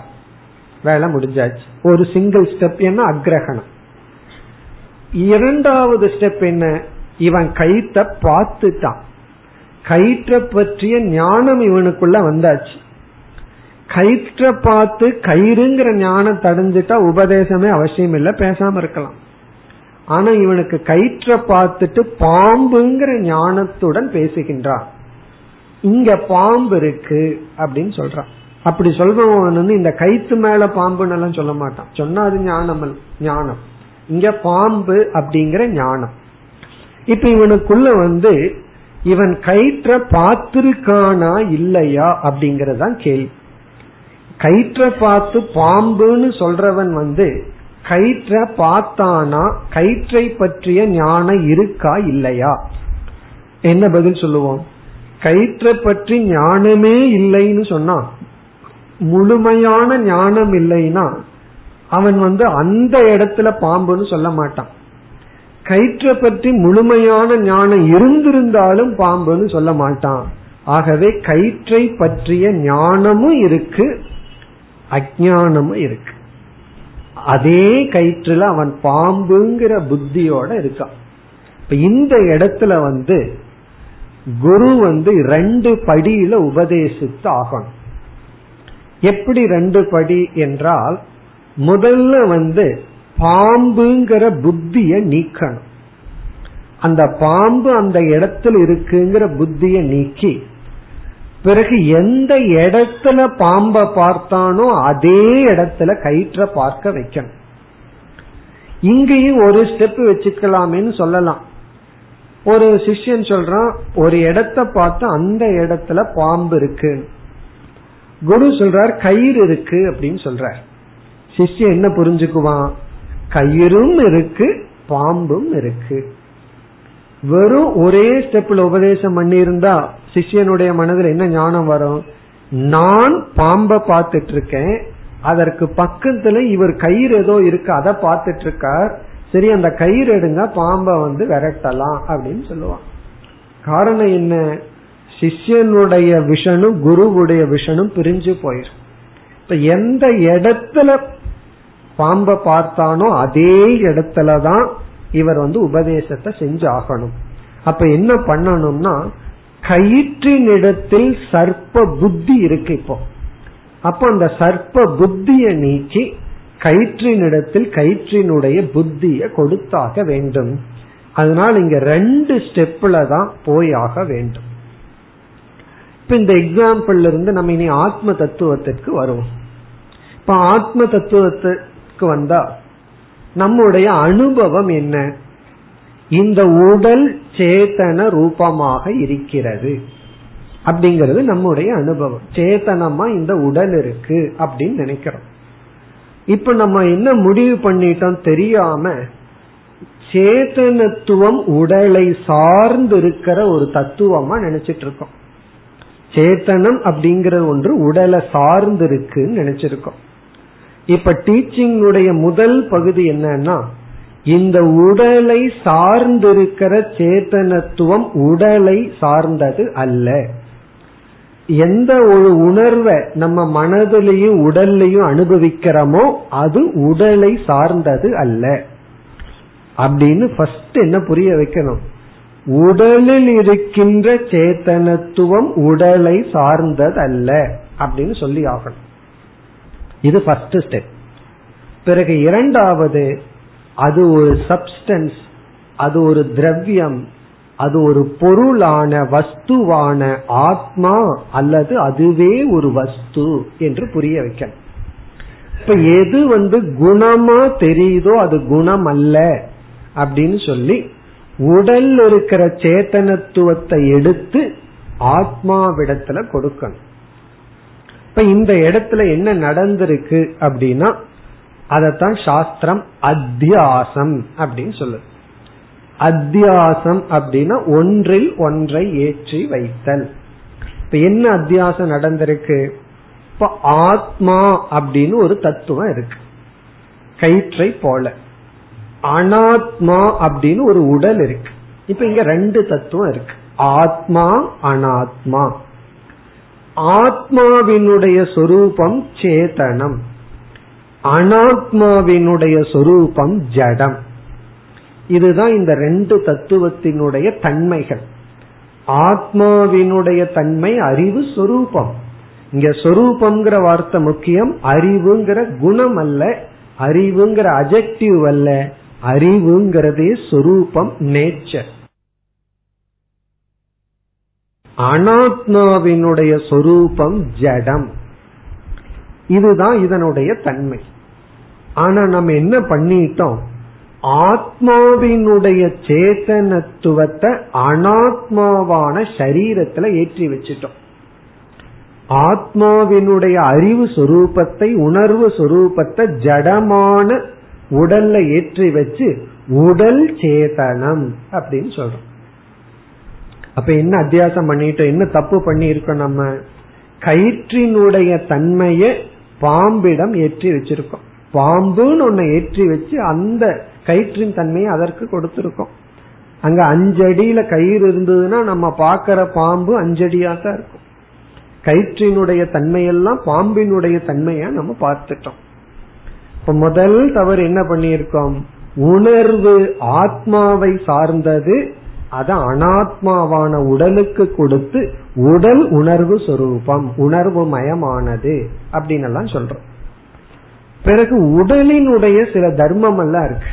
வேலை முடிஞ்சாச்சு. ஒரு சிங்கிள் ஸ்டெப் என்ன? அக்ரகணம். இரண்டாவது ஸ்டெப் என்ன? இவன் கயிற்ற பார்த்துட்டான். கயிற்ற பற்றிய ஞானம் இவனுக்குள்ள வந்தாச்சு. கயிற்ற பார்த்து கயிறுங்கிற ஞானம் தடைஞ்சிட்டா உபதேசமே அவசியம் இல்லை பேசாம இருக்கலாம். ஆனா இவனுக்கு கயிற்ற பார்த்துட்டு பாம்புங்கிற ஞானத்துடன் பேசுகின்றான் இங்க பாம்பு இருக்கு அப்படின்னு சொல்றான் அப்படி சொல்றவன் வந்து இந்த கயிற்று மேல பாம்புன்னு எல்லாம் சொல்ல மாட்டான். சொன்னா அது ஞானம் ஞானம். இங்க பாம்பு அப்படிங்கிற ஞானம். இப்ப இவனுக்குள்ள வந்து இவன் கயிற்ற பார்த்திருக்கானா இல்லையா அப்படிங்கறதான் கேள்வி. கயிற்ற பார்த்து பாம்புன்னு சொல்றவன் வந்து கயிற்ற பார்த்தானா கயிற்றை பற்றிய ஞானம் இருக்கா இல்லையா? என்ன பதில் சொல்லுவோம்? கயிற்றை பற்றி ஞானமே இல்லைன்னு சொன்னா முழுமையான ஞானம் இல்லைன்னா அவன் வந்து அந்த இடத்துல பாம்புன்னு சொல்ல மாட்டான். கயிற்றை பற்றி முழுமையான ஞானம் இருந்திருந்தாலும் பாம்புன்னு சொல்ல மாட்டான். ஆகவே கயிற்றை பற்றிய ஞானமும் இருக்கு அஜானமும் இருக்கு. அதே கயிற்றுல அவன் பாம்புங்கிற புத்தியோட இருக்கான். இப்ப இந்த இடத்துல வந்து குரு வந்து ரெண்டு படியில உபதேசித்து ஆகணும். எப்படி ரெண்டு படி என்றால் முதல்ல வந்து பாம்புங்கிற புத்திய நீக்கணும். அந்த பாம்பு அந்த இடத்துல இருக்குங்கிற புத்திய நீக்கி பிறகு எந்த இடத்துல பாம்ப பார்த்தானோ அதே இடத்துல கயிற்ற பார்க்க வைக்கணும். இங்கேயும் ஒரு ஸ்டெப் வச்சுக்கலாமேன்னு சொல்லலாம். ஒரு சிஷ்யன் சொல்றான் ஒரு இடத்த பார்த்து அந்த இடத்துல பாம்பு இருக்கு. குரு சொல்றார் கயிறு இருக்கு அப்படின்னு சொல்றார். சிஷ்யன் என்ன புரிஞ்சுக்குவான்? கயிறும் இருக்கு பாம்பும் இருக்கு. வெறும் ஒரே ஸ்டெப்ல உபதேசம் பண்ணியிருந்தா சிஷ்யனுடைய மனதில் என்ன ஞானம் வரும்? நான் பாம்ப பார்த்துட்டு இருக்கேன் அதற்கு பக்கத்துல இவர் கயிறு ஏதோ இருக்கு அதை பார்த்துட்டு இருக்கார் சரி அந்த கயிறு எடுங்க பாம்ப வந்து விரட்டலாம் அப்படின்னு சொல்லுவான். காரணம் என்ன? சிஷ்யனுடைய விஷனும் குருவுடைய விஷனும் பிரிஞ்சு போயிரும் இப்ப எந்த இடத்துல பாம்ப பார்த்தானோ அதே இடத்துலதான் இவர் வந்து உபதேசத்தை செஞ்சு ஆகணும் அப்ப என்ன பண்ணணும்னா கயிற்றினிடத்தில் சர்ப்ப புத்தி இருக்கு இப்போ. அப்ப அந்த சர்ப்ப புத்தியை நீக்கி கயிற்றினிடத்தில் கயிற்றினுடைய புத்தியை கொடுத்தாக வேண்டும். அதனால் இங்க ரெண்டு ஸ்டெப்ல தான் போய் ஆக வேண்டும். இப்ப இந்த எக்ஸாம்பிள் இருந்து நம்ம இனி ஆத்ம தத்துவத்திற்கு வருவோம். இப்ப ஆத்ம தத்துவத்துக்கு வந்தா நம்முடைய அனுபவம் என்ன? இந்த உடல் சேத்தன ரூபமாக இருக்கிறது. அப்படிங்கிறது நம்முடைய அனுபவம். சேத்தனமா இந்த உடல் இருக்கு அப்படின்னு நினைக்கிறோம். இப்ப நம்ம என்ன முடிவு பண்ணிட்டோம் தெரியாம சேத்தனத்துவம் உடலை சார்ந்து இருக்கிற ஒரு தத்துவமா நினைச்சிட்டு இருக்கோம் சேத்தனம் அப்படிங்கிற ஒன்று உடலை சார்ந்து இருக்குன்னு நினைச்சிருக்கோம். இப்ப டீச்சிங்குடைய முதல் பகுதி என்னன்னா இந்த உடலை சார்ந்திருக்கிற சேத்தனத்துவம் உடலை சார்ந்தது அல்ல. எந்த ஒரு உணர்வை நம்ம மனதிலையும் உடல்லையும் அனுபவிக்கிறோமோ அது உடலை சார்ந்தது அல்ல. அப்படின்னு ஃபர்ஸ்ட் என்ன புரிய வைக்கணும்? உடலில் இருக்கின்ற சேத்தனத்துவம் உடலை சார்ந்தது அல்ல அப்படின்னு சொல்லி ஆகணும். இது ஃபர்ஸ்ட் ஸ்டெப் பிறகு இரண்டாவது அது ஒரு சப்ஸ்டன்ஸ் அது ஒரு திரவியம் அது ஒரு பொருளான வஸ்துவான ஆத்மா அல்லது அதுவே ஒரு வஸ்து என்று புரிய வைக்கணும். இப்ப எது வந்து குணமா தெரியுதோ அது குணம் அல்ல அப்படின்னு சொல்லி உடல் இருக்கிற சேத்தனத்துவத்தை எடுத்து ஆத்மாவிடத்துல கொடுக்கணும். இப்ப இந்த இடத்துல என்ன நடந்திருக்கு அப்படின்னா அதத்தான் சாஸ்திரம் அத்தியாசம் அப்படின்னு சொல்லுது. அத்தியாசம் அப்படின்னா ஒன்றில் ஒன்றை ஏற்றி வைத்தல். இப்ப என்ன அத்தியாசம் நடந்திருக்கு? இப்ப ஆத்மா அப்படின்னு ஒரு தத்துவம் இருக்கு. கயிற்றை போல. அனாத்மா அப்படின்னு ஒரு உடல் இருக்கு. இப்ப இங்க ரெண்டு தத்துவம் இருக்கு. ஆத்மா அனாத்மா. ஆத்மாவினுடைய சொரூபம் சேதனம் அனாத்மாவினுடைய சொரூபம் ஜடம். இதுதான் இந்த ரெண்டு தத்துவத்தினுடைய தன்மைகள். ஆத்மாவினுடைய தன்மை அறிவு சொரூபம். இங்க சொரூபம்ங்கிற வார்த்தை முக்கியம் அறிவுங்கிற குணம் அல்ல அறிவுங்கிற அஜெக்டிவ் அல்ல அறிவுங்கிறதே சொரூபம் நேச்சர் அனாத்மாவினுடைய சொரூபம் ஜடம். இதுதான் இதனுடைய தன்மை. ஆனா நம்ம என்ன பண்ணிட்டோம்? ஆத்மாவினுடைய சேத்தனத்துவத்தை அனாத்மாவான சரீரத்துல ஏற்றி வச்சிட்டோம். ஆத்மாவினுடைய அறிவு சொரூபத்தை உணர்வு சொரூபத்தை ஜடமான உடல்ல ஏற்றி வச்சு உடல் சேதனம் அப்படின்னு சொல்றோம். அப்ப என்ன அத்தியாசம் பண்ணிட்டோம்? என்ன தப்பு பண்ணி இருக்கோம் நம்ம? கயிற்றினுடைய தன்மையை பாம்பிடம் ஏற்றி வச்சிருக்கோம். பாம்புன்னு ஒன்ன ஏற்றி வச்சு அந்த கயிற்றின் தன்மையை அதற்கு கொடுத்திருக்கோம். அங்க அஞ்சடியில கயிறு இருந்ததுன்னா நம்ம பாக்கிற பாம்பு அஞ்சடியா தான் இருக்கும். கயிற்றினுடைய தன்மையெல்லாம் பாம்பினுடைய தன்மையா நம்ம பார்த்துட்டோம். இப்ப முதல் தவறு என்ன பண்ணியிருக்கோம்? உணர்வு ஆத்மாவை சார்ந்தது அதை அனாத்மாவான உடலுக்கு கொடுத்து உடல் உணர்வு சொரூபம் உணர்வு மயமானது அப்படின்னு எல்லாம் சொல்றோம். பிறகு உடலினுடைய சில தர்மம் எல்லாம் இருக்கு.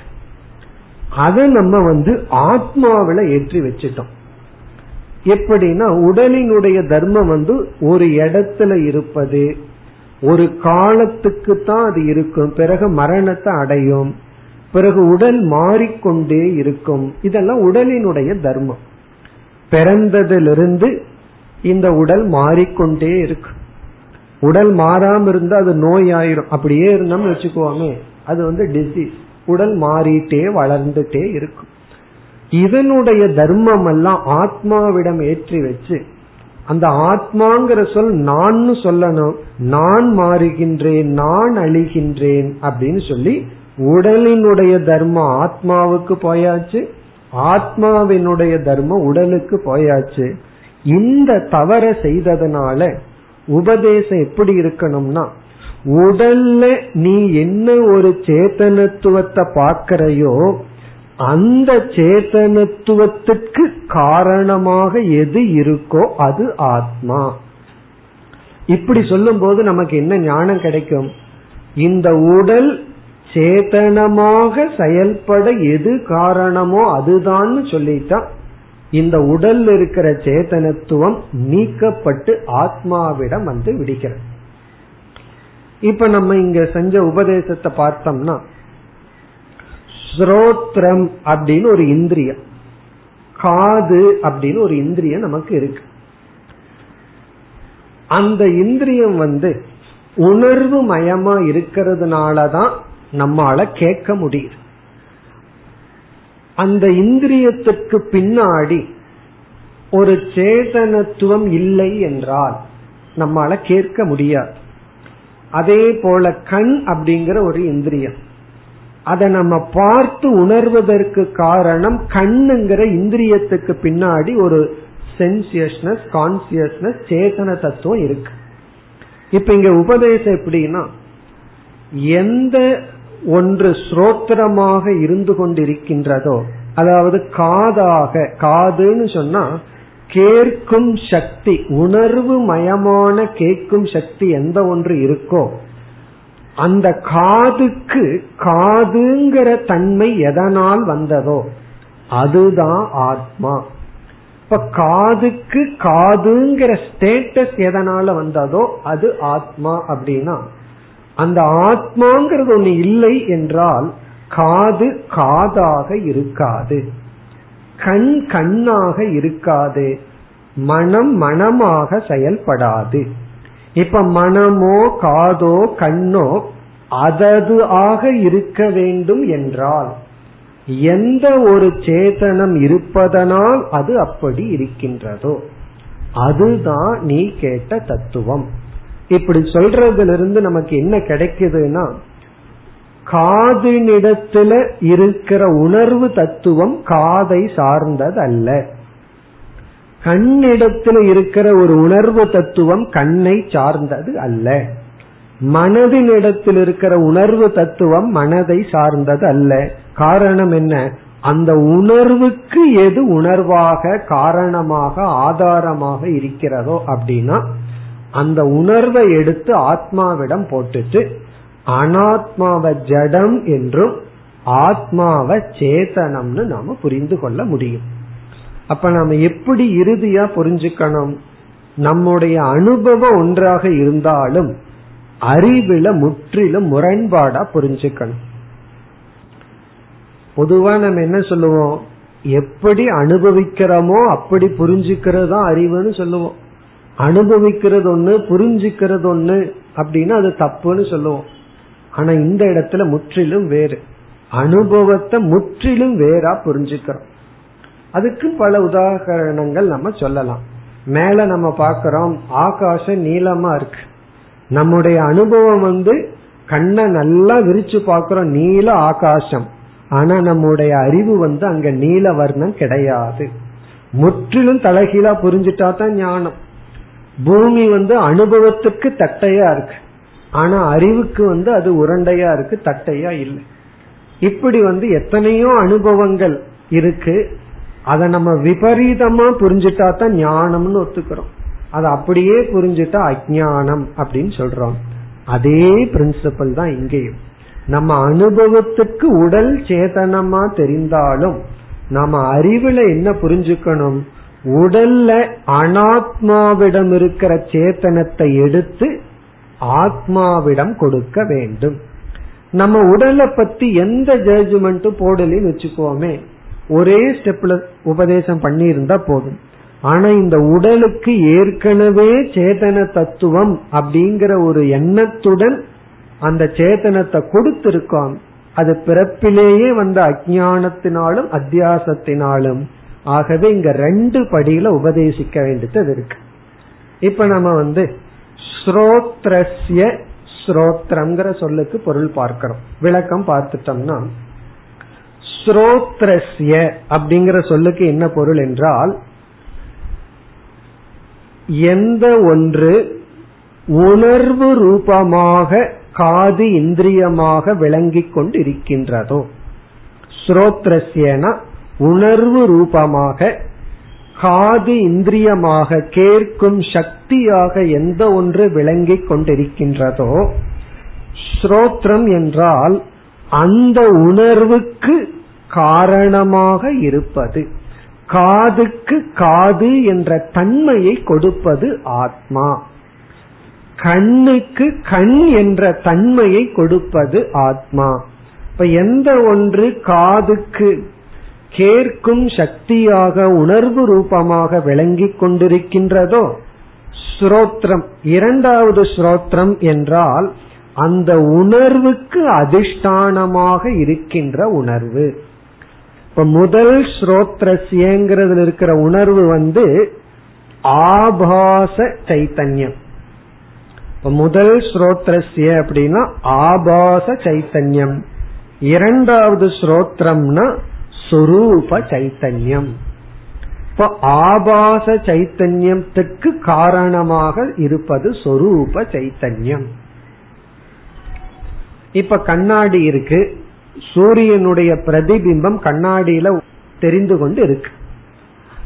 அதை நம்ம வந்து ஆத்மாவில ஏற்றி வச்சிட்டோம். எப்படின்னா உடலினுடைய தர்மம் வந்து ஒரு இடத்துல இருப்பது ஒரு காலத்துக்கு தான் அது இருக்கும் பிறகு மரணத்தை அடையும் பிறகு உடல் மாறிக்கொண்டே இருக்கும். இதெல்லாம் உடலினுடைய தர்மம். பிறந்ததிலிருந்து இந்த உடல் மாறிக்கொண்டே இருக்கு. உடல் மாறாம இருந்தா அது நோய் ஆயிரும் அப்படியே இருந்தோம்னு வச்சுக்கோமே அது வந்து டிசீஸ் உடல் மாறிட்டே வளர்ந்துட்டே இருக்கும். இதனுடைய தர்மம் எல்லாம் ஆத்மாவிடம் ஏற்றி வச்சு அந்த ஆத்மாங்கிற சொல் நான் சொல்லணும். நான் மாறுகின்றேன் நான் அழிகின்றேன் அப்படின்னு சொல்லி உடலினுடைய தர்மம் ஆத்மாவுக்கு போயாச்சு ஆத்மாவினுடைய தர்மம் உடலுக்கு போயாச்சு. இந்த தவற செய்ததுனால உபதேசம் எப்படி இருக்கணும்னா உடல்ல நீ என்ன ஒரு சேத்தனத்துவத்தை பார்க்கறையோ அந்த சேத்தனத்துவத்துக்கு காரணமாக எது இருக்கோ அது ஆத்மா. இப்படி சொல்லும் போது நமக்கு என்ன ஞானம் கிடைக்கும்? இந்த உடல் சேதனமாக செயல்பட எது காரணமோ அதுதான் சொல்லிட்டா இந்த உடல் இருக்கிற சேதனத்துவம் நீக்கப்பட்டு ஆத்மாவிடம் வந்து விடுகிறது. இப்ப நம்ம இங்க செஞ்ச உபதேசத்தை பார்த்தோம்னா ஸ்ரோத்ரம் அப்படின்னு ஒரு இந்திரியம் காது அப்படின்னு ஒரு இந்திரியம் நமக்கு இருக்கு. அந்த இந்திரியம் வந்து உணர்வு மயமா இருக்கிறதுனாலதான் நம்மால கேட்க முடியுது. அந்த இந்திரியத்துக்கு பின்னாடி ஒரு சேதனத்துவம் இல்லை என்றால் நம்மால கேட்க முடியாது. அதே போல கண் அப்படிங்கிற ஒரு இந்திரியம். அதை நம்ம பார்த்து உணர்வதற்கு காரணம் கண்ணுங்கிற இந்திரியத்துக்கு பின்னாடி ஒரு சென்சியஸ்னஸ் கான்சியஸ்னஸ் சேதன தத்துவம் இருக்கு. இப்ப இங்க உபதேசம் எப்படின்னா எந்த ஒன்று ஸ்ரோத்திரமாக இருந்து கொண்டிருக்கின்றதோ அதாவது காதாக காதுன்னு சொன்னா கேட்கும் சக்தி உணர்வு மயமான கேட்கும் சக்தி எந்த ஒன்று இருக்கோ அந்த காதுக்கு காதுங்கிற தன்மை எதனால் வந்ததோ அதுதான் ஆத்மா. இப்ப காதுக்கு காதுங்கிற ஸ்டேட்டஸ் எதனால வந்ததோ அது ஆத்மா அப்படின்னா அந்த ஆத்மாங்கிறது ஒண்ணு இல்லை என்றால் காது காதாக இருக்காது. கண் கண்ணாக இருக்காது. மனம் மனமாக செயல்படாது. இப்ப மனமோ காதோ கண்ணோ அதது ஆக இருக்க வேண்டும் என்றால் எந்த ஒரு சேதனம் இருப்பதனால் அது அப்படி இருக்கின்றதோ. அதுதான் நீ கேட்ட தத்துவம். இப்படி சொல்றதுல இருந்து நமக்கு என்ன கிடைக்குதுன்னா காதினிடத்துல இருக்கிற உணர்வு தத்துவம் காதை சார்ந்தது அல்ல கண்ணிடத்துல இருக்கிற ஒரு உணர்வு தத்துவம் கண்ணை சார்ந்தது அல்ல. மனதினிடத்தில் இருக்கிற உணர்வு தத்துவம் மனதை சார்ந்தது அல்ல. காரணம் என்ன? அந்த உணர்வுக்கு எது உணர்வாக காரணமாக ஆதாரமாக இருக்கிறதோ அப்படின்னா அந்த உணர்வை எடுத்து ஆத்மாவிடம் போட்டுட்டு அனாத்மாவை ஜடம் என்றும் ஆத்மாவை சேதனம்னு நாம புரிந்து கொள்ள முடியும். அப்ப நாம எப்படி இறுதியா புரிஞ்சுக்கணும்? நம்முடைய அனுபவம் ஒன்றாக இருந்தாலும் அறிவில முற்றிலும் முரண்பாடா புரிஞ்சுக்கணும். பொதுவா நம்ம என்ன சொல்லுவோம்? எப்படி அனுபவிக்கிறோமோ அப்படி புரிஞ்சுக்கிறது தான் அறிவுன்னு சொல்லுவோம். அனுபவிக்கிறது ஒண்ணு புரிஞ்சுக்கிறது ஒண்ணு அப்படின்னா அது தப்புன்னு சொல்லுவோம். ஆனா இந்த இடத்துல முற்றிலும் வேறு. அனுபவத்தை முற்றிலும் வேறா புரிஞ்சுக்கிறோம். அதுக்கு பல உதாரணங்கள் நம்ம சொல்லலாம். மேல நம்ம பாக்கிறோம் ஆகாசம் நீளமா இருக்கு. நம்முடைய அனுபவம் வந்து கண்ணை நல்லா விரிச்சு பாக்கிறோம் நீல ஆகாசம். ஆனா நம்முடைய அறிவு வந்து அங்க நீல வர்ணம் கிடையாது. முற்றிலும் தலைகீழா புரிஞ்சுட்டா தான் ஞானம். பூமி வந்து அனுபவத்துக்கு தட்டையா இருக்கு. ஆனா அறிவுக்கு வந்து அது உருண்டையா இருக்கு தட்டையா இல்லை. இப்படி வந்து எத்தனையோ அனுபவங்கள் இருக்கு. அதை நம்ம விபரீதமா புரிஞ்சுட்டா தான் ஞானம்னு ஒத்துக்கிறோம். அதை அப்படியே புரிஞ்சுட்டா அஜானம் அப்படின்னு சொல்றோம். அதே பிரின்சிபல் தான் இங்கேயும். நம்ம அனுபவத்துக்கு உடல் சேதனமா தெரிந்தாலும் நாம அறிவுல என்ன புரிஞ்சுக்கணும்? உடல்ல அனாத்மாவிடம் இருக்கிற சேத்தனத்தை எடுத்து ஆத்மாவிடம் கொடுக்க வேண்டும். நம்ம உடலை பத்தி எந்த ஜட்ஜ்மெண்ட்டும் போடலன்னு வச்சுக்கோமே. ஒரே ஸ்டெப்ல உபதேசம் பண்ணி இருந்தா போதும். ஆனா இந்த உடலுக்கு ஏற்கனவே சேதன தத்துவம் அப்படிங்கிற ஒரு எண்ணத்துடன் அந்த சேதனத்தை கொடுத்திருக்கோம் அது பிறப்பிலேயே வந்த அஜானத்தினாலும் அத்தியாசத்தினாலும் ஆகவே இங்க ரெண்டு படியில உபதேசிக்க வேண்டியது இருக்கு. இப்ப நம்ம வந்து ஸ்ரோத்ரஸ்ய ஸ்ரோத்ரம்ங்கிற சொல்லுக்கு பொருள் பார்க்கிறோம். விளக்கம் பார்த்துட்டோம்னா ஸ்ரோத்ரஸ்ய அப்படிங்கிற சொல்லுக்கு என்ன பொருள் என்றால் எந்த ஒன்று உணர்வு ரூபமாக காது இந்திரியமாக விளங்கிக் கொண்டு இருக்கின்றதோ ஸ்ரோத்ரஸ்யனா உணர்வு ரூபமாக காது இந்திரியமாக கேட்கும் சக்தியாக எந்த ஒன்று விளங்கிக் கொண்டிருக்கின்றதோ ஸ்ரோத்ரம் என்றால் அந்த உணர்வுக்கு காரணமாக இருப்பது. காதுக்கு காது என்ற தன்மையை கொடுப்பது ஆத்மா. கண்ணுக்கு கண் என்ற தன்மையை கொடுப்பது ஆத்மா. இப்ப எந்த ஒன்று காதுக்கு கேட்கும் சக்தியாக உணர்வு ரூபமாக விளங்கி கொண்டிருக்கின்றதோ? ஸ்ரோத்ரம். இரண்டாவது ஸ்ரோத்ரம் என்றால் அந்த உணர்வுக்கு அதிஷ்டானமாக இருக்கின்ற உணர்வு. இப்ப முதல் ஸ்ரோத்ரஸ்யங்கிறதுல இருக்கிற உணர்வு வந்து ஆபாச சைத்தன்யம். இப்ப முதல் ஸ்ரோத்ரஸ்ய அப்படின்னா ஆபாச சைத்தன்யம். இரண்டாவது ஸ்ரோத்ரம்னா சுரூப சைத்தன்யம். இப்ப ஆபாச சைத்தன்யத்துக்கு காரணமாக இருப்பது சொரூப சைத்தன்யம். இப்ப கண்ணாடி இருக்கு. சூரியனுடைய பிரதிபிம்பம் கண்ணாடியில தெரிந்து கொண்டு இருக்கு.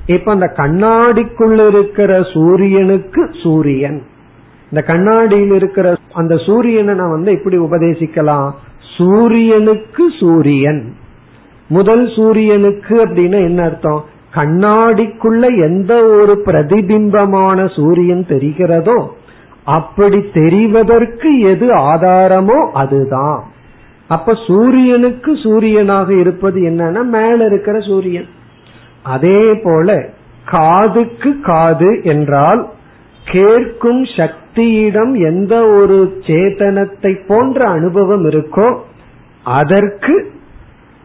இப்ப அந்த கண்ணாடிக்குள்ள இருக்கிற சூரியனுக்கு சூரியன். இந்த கண்ணாடியில் இருக்கிற அந்த சூரியனை நான் வந்து எப்படி உபதேசிக்கலாம். சூரியனுக்கு சூரியன். முதல் சூரியனுக்கு அப்படின்னு என்ன அர்த்தம்? கண்ணாடிக்குள்ள எந்த ஒரு பிரதிபிம்பமான சூரியன் தெரிகிறதோ அப்படி தெரிவதற்கு எது ஆதாரமோ அதுதான். அப்ப சூரியனுக்கு சூரியனாக இருப்பது என்னன்னா மேல இருக்கிற சூரியன். அதே போல காதுக்கு காது என்றால் கேட்கும் சக்தியிடம் எந்த ஒரு சேதனத்தை போன்ற அனுபவம் இருக்கோ அதற்கு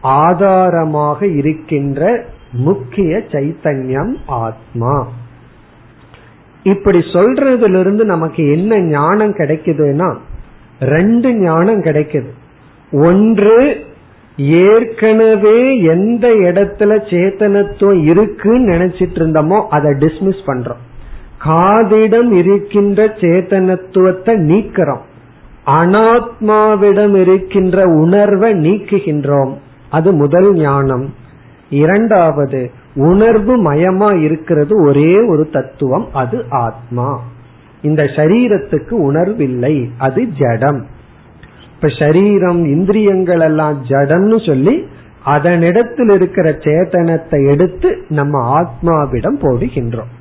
ஆதாரமாக இருக்கின்ற முக்கிய சைத்தன்யம் ஆத்மா. இப்படி சொல்றதிலிருந்து நமக்கு என்ன ஞானம் கிடைக்குதுன்னா ரெண்டு ஞானம் கிடைக்குது. ஒன்று ஏற்கனவே எந்த இடத்துல சேத்தனத்துவம் இருக்குன்னு நினைச்சிட்டு இருந்தோமோ அதை டிஸ்மிஸ் பண்றோம். காதிடம் இருக்கின்ற சேத்தனத்துவத்தை நீக்கிறோம். அனாத்மாவிடம் இருக்கின்ற உணர்வை நீக்குகின்றோம். அது முதல் ஞானம். இரண்டாவது உணர்வு மயமா இருக்கிறது ஒரே ஒரு தத்துவம் அது ஆத்மா. இந்த சரீரத்துக்கு உணர்வில்லை அது ஜடம். இப்ப சரீரம் இந்திரியங்கள் எல்லாம் ஜடம்னு சொல்லி அதனிடத்தில் இருக்கிற சேதனத்தை எடுத்து நம்ம ஆத்மாவிடம் போடுகின்றோம்.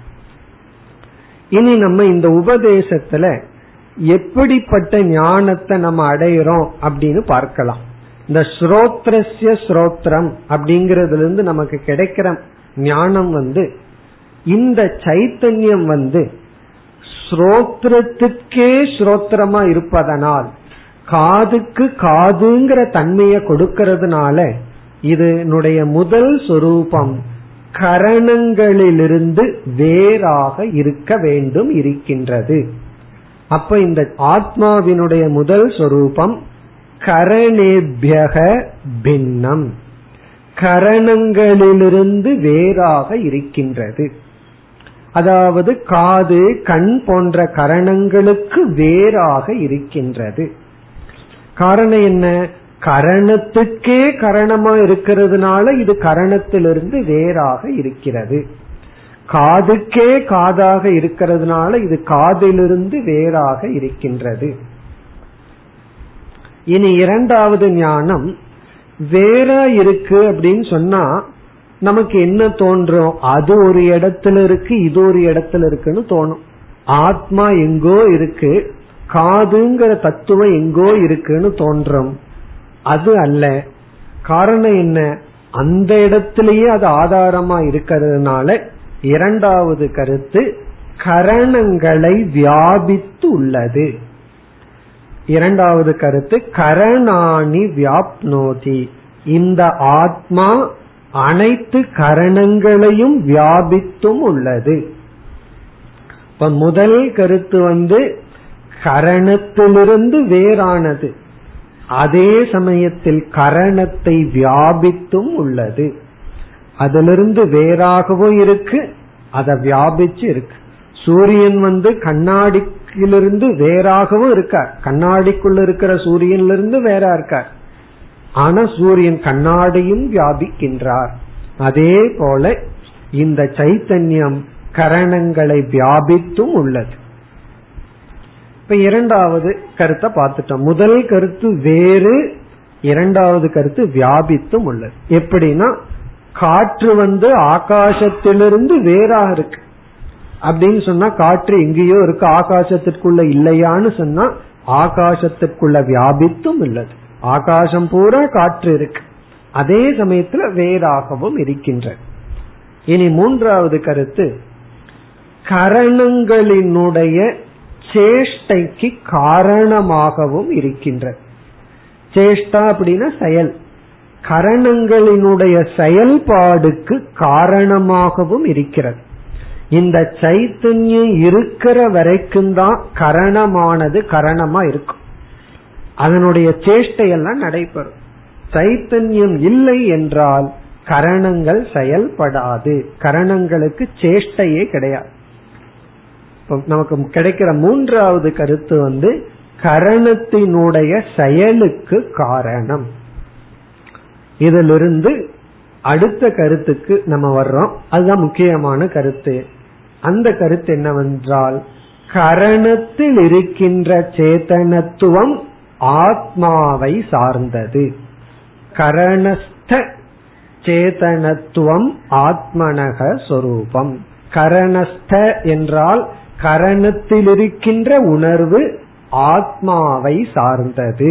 இனி நம்ம இந்த உபதேசத்துல எப்படிப்பட்ட ஞானத்தை நம்ம அடையிறோம் அப்படின்னு பார்க்கலாம். இந்த ஸ்ரோத்ரஸ்ய ஸ்ரோத்ரம் அப்படிங்கறதுல இருந்து நமக்கு கிடைக்கிற ஞானம் வந்து இந்த சைத்தன்யம் வந்து ஸ்ரோத்திரத்துக்கே ஸ்ரோத்திரமா இருப்பதனால் காதுக்கு காதுங்கிற தன்மையை கொடுக்கறதுனால இதனுடைய முதல் சொரூபம் கரணங்களிலிருந்து வேறாக இருக்க வேண்டும் இருக்கின்றது. அப்ப இந்த ஆத்மாவினுடைய முதல் சொரூபம் கரணேபியக பின்னம். கரணங்களிலிருந்து வேறாக இருக்கின்றது. அதாவது காது கண் போன்ற கரணங்களுக்கு வேறாக இருக்கின்றது. காரணம் என்ன? கரணத்துக்கே கரணமா இருக்கிறதுனால இது கரணத்திலிருந்து வேறாக இருக்கிறது. காதுக்கே காதாக இருக்கிறதுனால இது காதிலிருந்து வேறாக இருக்கின்றது. இனி இரண்டாவது ஞானம் வேற இருக்கு அப்படின்னு சொன்னா நமக்கு என்ன தோன்றும்? அது ஒரு இடத்துல இருக்கு இது ஒரு இடத்துல இருக்குன்னு தோணும். ஆத்மா எங்கோ இருக்கு காதுங்கிற தத்துவம் எங்கோ இருக்குன்னு தோன்றும். அது அல்ல. காரணம் என்ன? அந்த இடத்திலேயே அது ஆதாரமா இருக்கிறதுனால இரண்டாவது கருத்து கரணங்களை வியாபித்து உள்ளது. இரண்டாவது கருத்து கரணாணி வியாப்னோதி. இந்த ஆத்மா அனைத்து கரணங்களையும் வியாபித்தும் உள்ளது. இப்ப முதல் கருத்து வந்து கரணத்திலிருந்து வேறானது. அதே சமயத்தில் கரணத்தை வியாபித்தும் உள்ளது. அதிலிருந்து வேறாகவும் இருக்கு அதை வியாபிச்சு இருக்கு. சூரியன் வந்து கண்ணாடி கண்ணாடியிலிருந்து வேறாகவும் இருக்கார். கண்ணாடிக்குள்ள இருக்கிற சூரியனிலிருந்து வேறா இருக்கார். ஆனா சூரியன் கண்ணாடியும் வியாபிக்கின்றார். அதே போல இந்த சைத்தன்யம் கரணங்களை வியாபித்தும் உள்ளது. இப்ப இரண்டாவது கருத்தை பார்த்துட்டோம். முதல் கருத்து வேறு இரண்டாவது கருத்து வியாபித்தும் உள்ளது. எப்படின்னா காற்று வந்து ஆகாசத்திலிருந்து வேறாக இருக்கு. அப்படின்னு சொன்னா காற்று எங்கேயோ இருக்கு ஆகாசத்திற்குள்ள இல்லையான்னு சொன்னா ஆகாசத்திற்குள்ள வியாபித்தும் உள்ளது. ஆகாசம் பூரா காற்று இருக்கு. அதே சமயத்துல வேறாகவும் இருக்கின்ற இனி மூன்றாவது கருத்து கரணங்களினுடைய சேஷ்டைக்கு காரணமாகவும் இருக்கின்ற சேஷ்டா அப்படின்னா செயல். கரணங்களினுடைய செயல்பாடுக்கு காரணமாகவும் இருக்கிறது. இந்த சைத்தன்யம் இருக்கிற வரைக்கும் தான் கரணமானது கரணமா இருக்கும். அதனுடைய சேஷ்டையெல்லாம் நடைபெறும். சைத்தன்யம் இல்லை என்றால் கரணங்கள் செயல்படாது. கரணங்களுக்கு சேஷ்டையே கிடையாது. நமக்கு கிடைக்கிற மூன்றாவது கருத்து வந்து கரணத்தினுடைய செயலுக்கு காரணம். இதிலிருந்து அடுத்த கருத்துக்கு நம்ம வர்றோம். அதுதான் முக்கியமான கருத்து. அந்த கருத்து என்னவென்றால் கரணத்தில் இருக்கின்ற சேதனத்துவம் ஆத்மாவை சார்ந்தது. கரணஸ்த சேதனத்துவம் ஆத்மனக சொரூபம். கரணஸ்த என்றால் கரணத்தில் இருக்கின்ற உணர்வு ஆத்மாவை சார்ந்தது.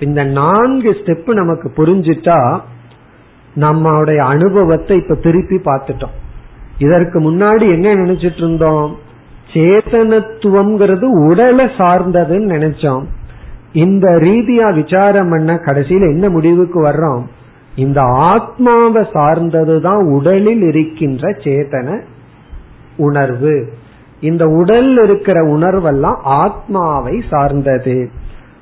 இந்த நான்கு ஸ்டெப் நமக்கு புரிஞ்சிட்டா நம்மளுடைய அனுபவத்தை இப்ப திருப்பி பார்த்துட்டோம். இதற்கு முன்னாடி என்ன நினைச்சிட்டு இருந்தோம் சேதனத்துவம்ங்கிறது உடலை சார்ந்ததுன்னு நினைச்சோம். இந்த ரீதியா விசாரம் பண்ண கடைசியில என்ன முடிவுக்கு வர்றோம்? இந்த ஆத்மாவை சார்ந்ததுதான் உடலில் இருக்கின்ற சேதன உணர்வு. இந்த உடல் இருக்கிற உணர்வெல்லாம் ஆத்மாவை சார்ந்தது.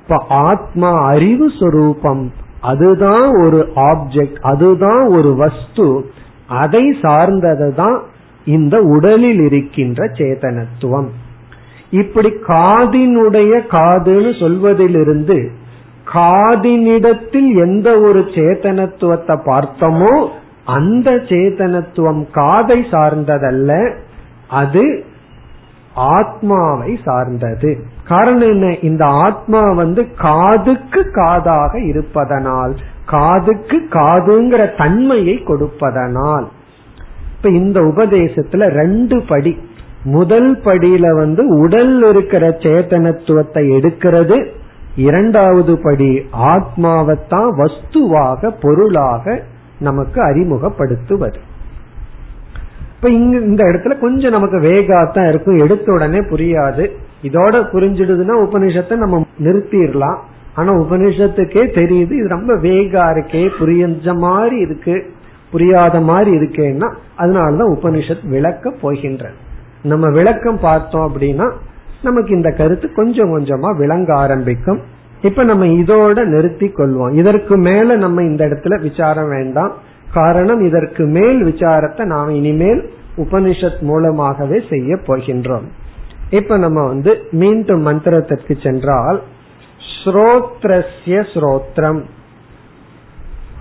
இப்ப ஆத்மா அறிவு சொரூபம். அதுதான் ஒரு ஆப்ஜெக்ட் அதுதான் ஒரு வஸ்து. அதை சார்ந்தது தான் இந்த உடலில் இருக்கின்ற சேதனத்துவம். இப்படி காதினுடைய காதுன்னு சொல்வதிலிருந்து காதினிடத்தில் எந்த ஒரு சேத்தனத்துவத்தை பார்த்தோமோ அந்த சேத்தனத்துவம் காதை சார்ந்ததல்ல அது ஆத்மாவை சார்ந்தது. காரணம் என்ன? இந்த ஆத்மா வந்து காதுக்கு காதாக இருப்பதனால் காதுக்கு காதுங்கிற தன்மையை கொடுப்பதனால். இப்ப இந்த உபதேசத்துல ரெண்டு படி. முதல் படியில வந்து உடல் இருக்கிற சேத்தனத்துவத்தை எடுக்கிறது. இரண்டாவது படி ஆத்மாவைத்தான் வஸ்துவாக பொருளாக நமக்கு அறிமுகப்படுத்துவது. இப்ப இங்க இந்த இடத்துல கொஞ்சம் நமக்கு வேகாத்தான் இருக்கும். எடுத்த உடனே புரியாது. இதோட புரிஞ்சிடுதுன்னா உபனிஷத்தை நம்ம நிறுத்திடலாம். ஆனா உபனிஷத்துக்கே தெரியுது இது ரொம்ப வேகா இருக்கே புரிஞ்ச மாதிரி இருக்கு புரியாத மாதிரி இருக்கேன்னா அதனாலதான் உபனிஷத் விளக்க போகின்ற. நம்ம விளக்கம் பார்த்தோம் அப்படின்னா நமக்கு இந்த கருத்து கொஞ்சம் கொஞ்சமா விளங்க ஆரம்பிக்கும். இப்ப நம்ம இதோட நிறுத்தி கொள்வோம். இதற்கு மேல நம்ம இந்த இடத்துல விசாரம் வேண்டாம். காரணம் இதற்கு மேல் விசாரத்தை நாம் இனிமேல் உபனிஷத் மூலமாகவே செய்ய போகின்றோம். இப்ப நம்ம வந்து மீண்டும் மந்திரத்திற்கு சென்றால் ஸ்ரோத்ரஸ்ய ஸ்ரோத்ரம்.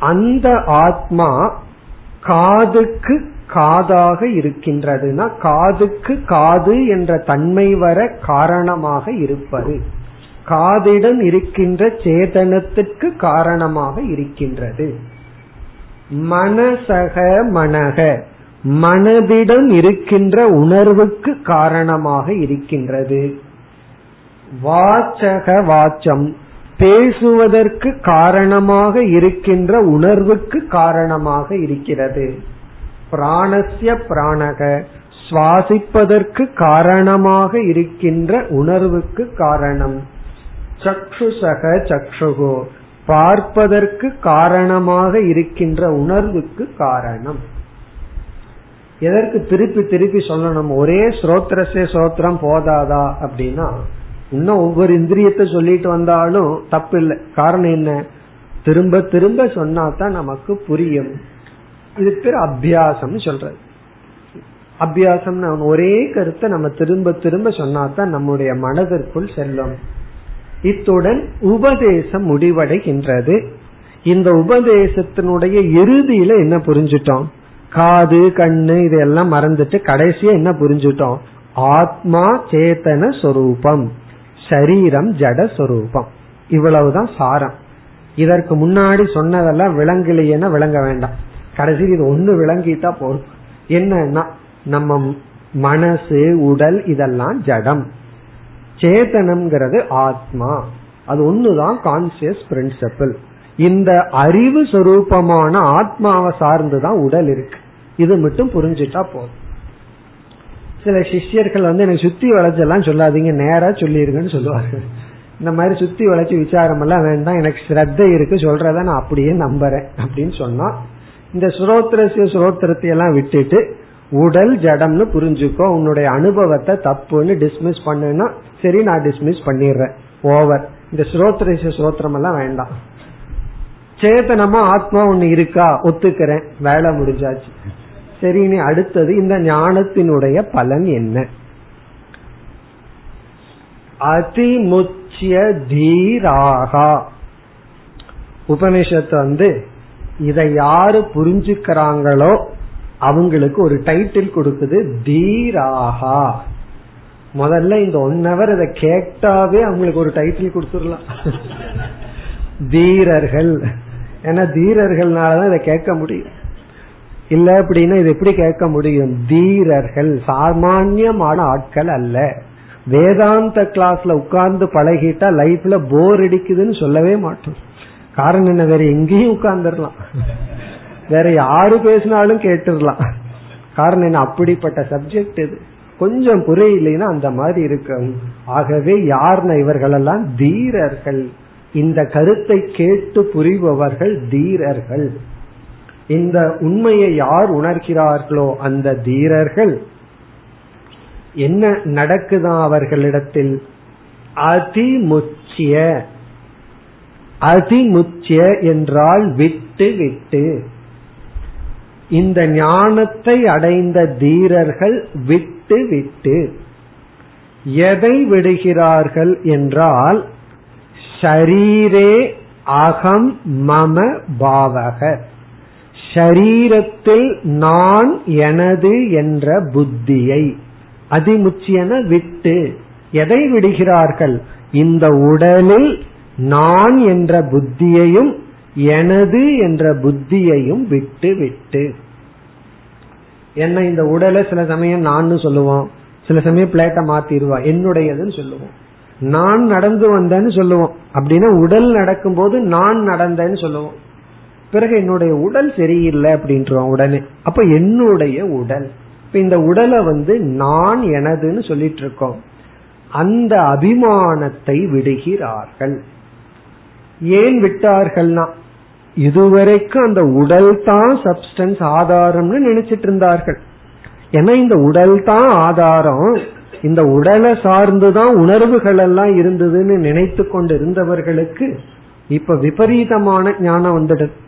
அந்த ஆத்மா காதுக்கு காதாக இருக்கின்றதுன்னா காதுக்கு காது என்ற தன்மை வர காரணமாக இருப்பது. காதிடம் இருக்கின்ற சேதனத்துக்கு காரணமாக இருக்கின்றது. மனசக மனக மனதிடம் இருக்கின்ற உணர்வுக்கு காரணமாக இருக்கின்றது. வாச்சக வாச்சம். பேசுவதற்கு காரணமாக இருக்கின்ற உணர்வுக்கு காரணமாக இருக்கிறது. பிராணசிய பிராணக. சுவாசிப்பதற்கு காரணமாக இருக்கின்ற உணர்வுக்கு காரணம். சக்ஷுசக சக்ஷுகோ. பார்ப்பதற்கு காரணமாக இருக்கின்ற உணர்வுக்கு காரணம். எதற்கு திருப்பி திருப்பி சொல்லணும்? ஒரே ஸ்ரோத்திரசே ஸ்ரோத்திரம் போதாதா அப்படின்னா இன்னும் ஒவ்வொரு இந்திரியத்தை சொல்லிட்டு வந்தாலும் தப்பு இல்லை காரணம் என்ன? திரும்ப திரும்ப சொன்னா தான் நமக்கு புரியும். இது பேர் அபியாசம் சொல்றது. அபியாசம் ஒரே கருத்தை நம்ம திரும்ப திரும்ப சொன்னா தான் நம்முடைய மனதிற்குள் செல்லும். இத்துடன் உபதேசம் முடிவடைகின்றது. இந்த உபதேசத்தினுடைய இறுதியில என்ன புரிஞ்சிட்டோம்? காது கண்ணு இதெல்லாம் மறந்துட்டு கடைசியா என்ன புரிஞ்சுட்டோம்? ஆத்மா சேத்தன சொரூபம். சரீரம் ஜடஸ்வரூபம் இவ்வளவுதான் சாரம். இதற்கு முன்னாடி சொன்னதெல்லாம் விளங்கலையேன்னா விளங்க வேண்டாம். கடைசியில் இது ஒண்ணு விளங்கிட்டா போதும். என்னன்னா நம்ம மனசு உடல் இதெல்லாம் ஜடம். சேதனம்ங்கிறது ஆத்மா. அது ஒண்ணுதான் கான்சியஸ் பிரின்சிபிள் இந்த அறிவு சொரூபமான ஆத்மாவை சார்ந்துதான் உடல் இருக்கு. இது மட்டும் புரிஞ்சுட்டா போதும். சில சிஷ்யர்கள் வந்து எனக்கு சுத்தி வளைச்செல்லாம் சொல்லாதீங்க நேரா சொல்லிருங்கன்னு சொல்லுவாங்க. இந்த மாதிரி சுத்தி வளைச்சு விசாரம் எல்லாம் வேண்டாம் எனக்கு ஸ்ரத்த இருக்கு சொல்றத நான் அப்படியே நம்புறேன் அப்படின்னு சொன்னா இந்த சுரோத்திரசிய சுரோத்திரத்தை எல்லாம் விட்டுட்டு உடல் ஜடம்னு புரிஞ்சுக்கோ உன்னுடைய அனுபவத்தை தப்புன்னு டிஸ்மிஸ் பண்ணுன்னா சரி நான் டிஸ்மிஸ் பண்ணிடுறேன். ஓவர் இந்த ஸ்ரோத்திரசிய ஸ்ரோத்திரம் எல்லாம் வேண்டாம். சேத்தனமா ஆத்மா ஒண்ணு இருக்கா? ஒத்துக்கிறேன். வேலை முடிஞ்சாச்சு. சரி நீ அடுத்தது இந்த ஞானத்தினுடைய பலன் என்ன? அதிமுச்சிய தீராகா. உபனிஷத்து வந்து இதை யாரு புரிஞ்சுக்கிறாங்களோ அவங்களுக்கு ஒரு டைட்டில் கொடுக்குது தீராகா. முதல்ல இந்த ஒன் ஹவர் இதை கேட்டாவே அவங்களுக்கு ஒரு டைட்டில் கொடுத்துடலாம். தீரர்கள். ஏன்னா தீரர்கள்னாலதான் இதை கேட்க முடியும். இல்ல அப்படின்னா இது எப்படி கேட்க முடியும்? தீரர்கள் சாமானியமான ஆட்கள் அல்ல. வேதாந்த கிளாஸ்ல உட்கார்ந்து பழகிட்டா லைஃப்ல போர் அடிக்குதுன்னு சொல்லவே மாட்டோம். காரணம் என்ன? வேற எங்கேயும் உட்கார்ந்துடலாம். வேற யாரு பேசினாலும் கேட்டுடலாம். காரணம் என்ன? அப்படிப்பட்ட சப்ஜெக்ட் இது. கொஞ்சம் புரியலைன்னா அந்த மாதிரி இருக்கும். ஆகவே யார்னா இவர்களெல்லாம் தீரர்கள். இந்த கருத்தை கேட்டு புரிபவர்கள் தீரர்கள். இந்த உண்மையை யார் உணர்கிறார்களோ அந்த தீரர்கள் என்ன நடக்குதா அவர்களிடத்தில்? அதிமுச்சிய அதிமுச்சிய என்றால் விட்டு விட்டு. இந்த ஞானத்தை அடைந்த தீரர்கள் விட்டு விட்டு. எதை விடுகிறார்கள் என்றால் ஷரீரே அகம் மம பாவக. ஷரீரத்தில் நான் எனது என்ற புத்தியை அதிமுச்சியன விட்டு எதை விடுகிறார்கள்? இந்த உடலில் நான் என்ற புத்தியையும் எனது என்ற புத்தியையும் விட்டு விட்டு. என்ன இந்த உடலை சில சமயம் நான் சொல்லுவோம். சில சமயம் பிளேட்டை மாத்திடுவா. என்னுடையதுன்னு சொல்லுவோம். நான் நடந்து வந்தேன்னு சொல்லுவோம். அப்படின்னா உடல் நடக்கும் போது நான் நடந்தேன்னு சொல்லுவோம். பிறகு என்னுடைய உடல் சரியில்லை அப்படின்றோம் உடனே. அப்ப என்னுடைய உடல். இப்ப இந்த உடலை வந்து நான் எனதுன்னு சொல்லிட்டு இருக்கோம் அந்த அபிமானத்தை விடுகிறார்கள். ஏன் விட்டார்கள்னா இதுவரைக்கும் அந்த உடல் தான் சப்ஸ்டன்ஸ் ஆதாரம்னு நினைச்சிட்டு இருந்தார்கள் ஏன்னா இந்த உடல் தான் ஆதாரம். இந்த உடலை சார்ந்துதான் உணர்வுகள் எல்லாம் இருந்ததுன்னு நினைத்து கொண்டு இருந்தவர்களுக்கு இப்ப விபரீதமான ஞானம் வந்துடுது.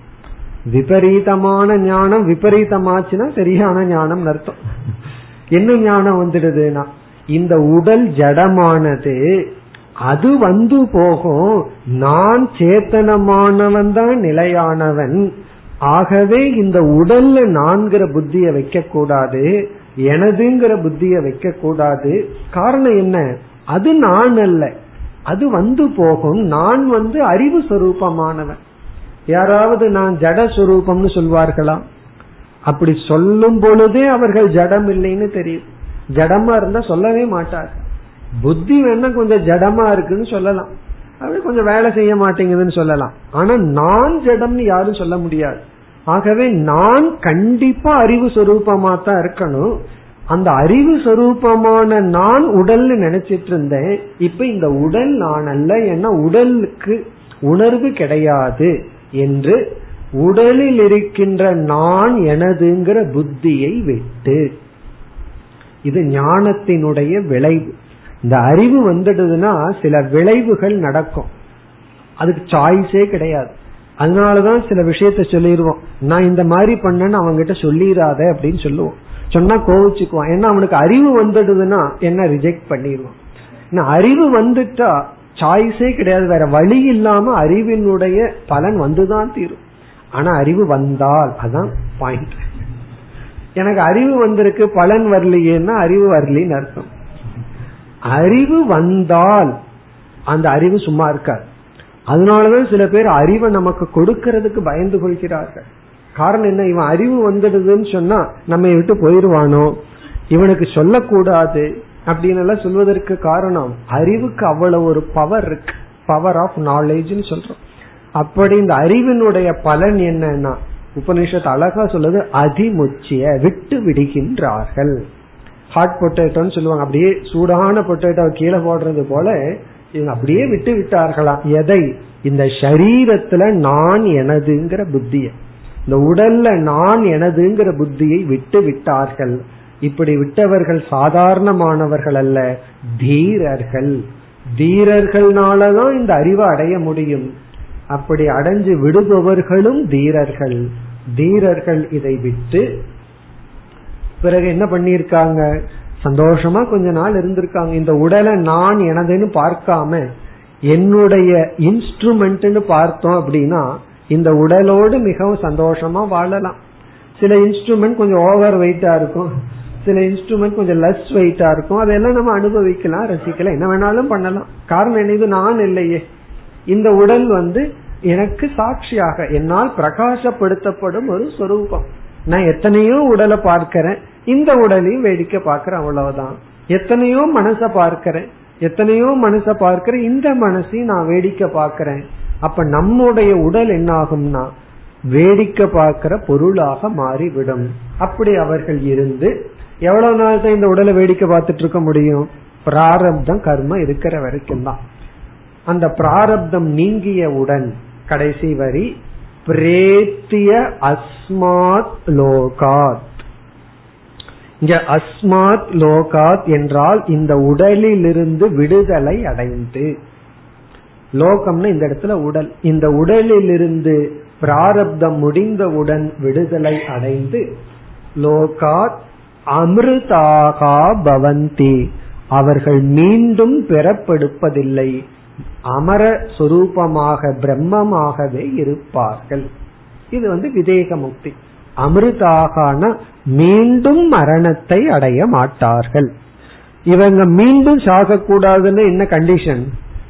விபரீதமான ஞானம் விபரீதமாச்சுன்னா சரியான ஞானம் அர்த்தம். என்ன ஞானம் வந்துடுதுன்னா இந்த உடல் ஜடமானது அது வந்து போகும். நான் சேத்தனமானவன் தான் நிலையானவன். ஆகவே இந்த உடல்ல நான்கிற புத்திய வைக்க கூடாது எனதுங்கிற புத்திய வைக்க கூடாது காரணம் என்ன? அது நான் அல்ல. அது வந்து போகும். நான் வந்து அறிவு சொரூபமானவன். யாராவது நான் ஜட சுரூபம்னு சொல்வார்களா? அப்படி சொல்லும் பொழுதே அவர்கள் ஜடம் இல்லைன்னு தெரியும். ஜடமா இருந்தா சொல்லவே மாட்டார் புத்தி வேணா கொஞ்சம் ஜடமா இருக்குன்னு சொல்லலாம். அப்படி கொஞ்சம் வேலை செய்ய மாட்டேங்குதுன்னு சொல்லலாம். ஆனா நான் ஜடம்னு யாரும் சொல்ல முடியாது. ஆகவே நான் கண்டிப்பா அறிவு சொரூபமா தான் இருக்கணும். அந்த அறிவு சொரூபமான நான் உடல்னு நினைச்சிட்டு இருந்தேன். இப்ப இந்த உடல் நான் அல்ல ஏன்னா உடலுக்கு உணர்வு கிடையாது. என்று உடலில் இருக்கின்ற நான் எனதுங்கிற புத்தியை விட்டு. இது ஞானத்தினுடைய விளைவு. இந்த அறிவு வந்துடுதுன்னா சில விளைவுகள் நடக்கும். அதுக்கு சாய்ஸே கிடையாது. அதனாலதான் சில விஷயத்த சொல்லிடுவோம் நான் இந்த மாதிரி பண்ணேன்னு அவன்கிட்ட சொல்லிடாத அப்படின்னு சொல்லுவோம். சொன்னா கோவிச்சுக்குவான். ஏன்னா அவனுக்கு அறிவு வந்துடுதுன்னா என்ன ரிஜெக்ட் பண்ணிடுவான் அறிவு வந்துட்டா சாய்ஸே கிடையாது வேற வழி இல்லாம அறிவினுடைய பலன் வந்துதான் தீரும். ஆனா அறிவு வந்தால் அதான் பாயிண்ட் எனக்கு அறிவு வந்திருக்கு பலன் வரலையேன்னா அறிவு வரலின்னு அர்த்தம். அறிவு வந்தால் அந்த அறிவு சும்மா இருக்காது. அதனாலதான் சில பேர் அறிவை நமக்கு கொடுக்கறதுக்கு பயந்து கொள்கிறார்கள். காரணம் என்ன? இவன் அறிவு வந்துடுதுன்னு சொன்னா நம்ம விட்டு போயிருவானோ? இவனுக்கு சொல்லக்கூடாது. அப்படின்னு எல்லாம் சொல்வதற்கு காரணம் அறிவுக்கு அவ்வளவு ஒரு பவர் இருக்கு. பவர் ஆஃப் நாலேஜ்னு சொல்றோம். அப்படி இந்த அறிவினுடைய பலன் என்னன்னா உபனிஷத்து அழகா சொல்லுது அதிமுச்சிய விட்டு விடுகின்றார்கள். ஹாட் பொட்டேட்டோன்னு சொல்லுவாங்க. அப்படியே சூடான பொட்டேட்டோ கீழே போடுறது போல இவங்க அப்படியே விட்டு விட்டார்களாம் எதை? இந்த சரீரத்துல நான் எனதுங்கிற புத்திய. இந்த உடல்ல நான் எனதுங்கிற புத்தியை விட்டு விட்டார்கள். இப்படி விட்டவர்கள் சாதாரணமானவர்கள் அல்ல தீரர்கள். தீரர்கள்னாலதான் இந்த அறிவை அடைய முடியும். அப்படி அடைஞ்சு விடுபவர்களும் தீரர்கள். தீரர்கள் இதை விட்டு பிறகு என்ன பண்ணிருக்காங்க சந்தோஷமா கொஞ்ச நாள் இருந்திருக்காங்க. இந்த உடலை நான் எனதுன்னு பார்க்காம என்னுடைய இன்ஸ்ட்ருமெண்ட்னு பார்த்தோம் அப்படின்னா இந்த உடலோடு மிகவும் சந்தோஷமா வாழலாம். சில இன்ஸ்ட்ருமெண்ட் கொஞ்சம் ஓவர் வெயிட்டா இருக்கும். சில இன்ஸ்ட்ருமெண்ட் கொஞ்சம் லெஸ் வெயிட்டா இருக்கும். அதெல்லாம் நம்ம அனுபவிக்கலாம் ரசிக்கலாம். என்ன வேணாலும் பண்ணலாம். காரணம் என்ன இது நான் இல்லையே. இந்த உடல் வந்து எனக்கு சாட்சியாக என்னால் பிரகாசப்படுத்தப்படும் ஒரு சொரூபம். நான் எத்தனையோ உடலை பார்க்கிறேன். இந்த உடலையும் வேடிக்கை பார்க்கிறேன் அவ்வளவுதான். எத்தனையோ மனச பார்க்கிறேன். எத்தனையோ மனச பார்க்கிறேன். இந்த மனசையும் நான் வேடிக்கை பார்க்கிறேன். அப்ப நம்முடைய உடல் என்ன ஆகும்னா வேடிக்கை பார்க்கிற பொருளாக மாறிவிடும். அப்படி அவர்கள் இருந்து எவ்வளவு நாள் தான் இந்த உடலை வேடிக்கை பார்த்துட்டு இருக்க முடியும்? பிராரப்தம் கர்மம் இருக்கிற வரைக்கும் தான். அந்த பிராரப்தம் நீங்கியவுடன் கடைசி வரி பிரேத்திய அஸ்மாத் லோகாத். இங்க அஸ்மாத் லோகாத் என்றால் இந்த உடலிலிருந்து விடுதலை அடைந்து. லோகம்னு இந்த இடத்துல உடல். இந்த உடலிலிருந்து பிராரப்தம் முடிந்தவுடன் விடுதலை அடைந்து லோகாத் அமிர்தாகா பவந்தி. அவர்கள் மீண்டும் பெறப்படுப்பதில்லை. அமர சொரூபமாக பிரம்மமாகவே இருப்பார்கள். இது வந்து விதேக முக்தி. அமிர்தாகான மீண்டும் மரணத்தை அடைய மாட்டார்கள். இவங்க மீண்டும் சாகக்கூடாதுன்னு என்ன கண்டிஷன்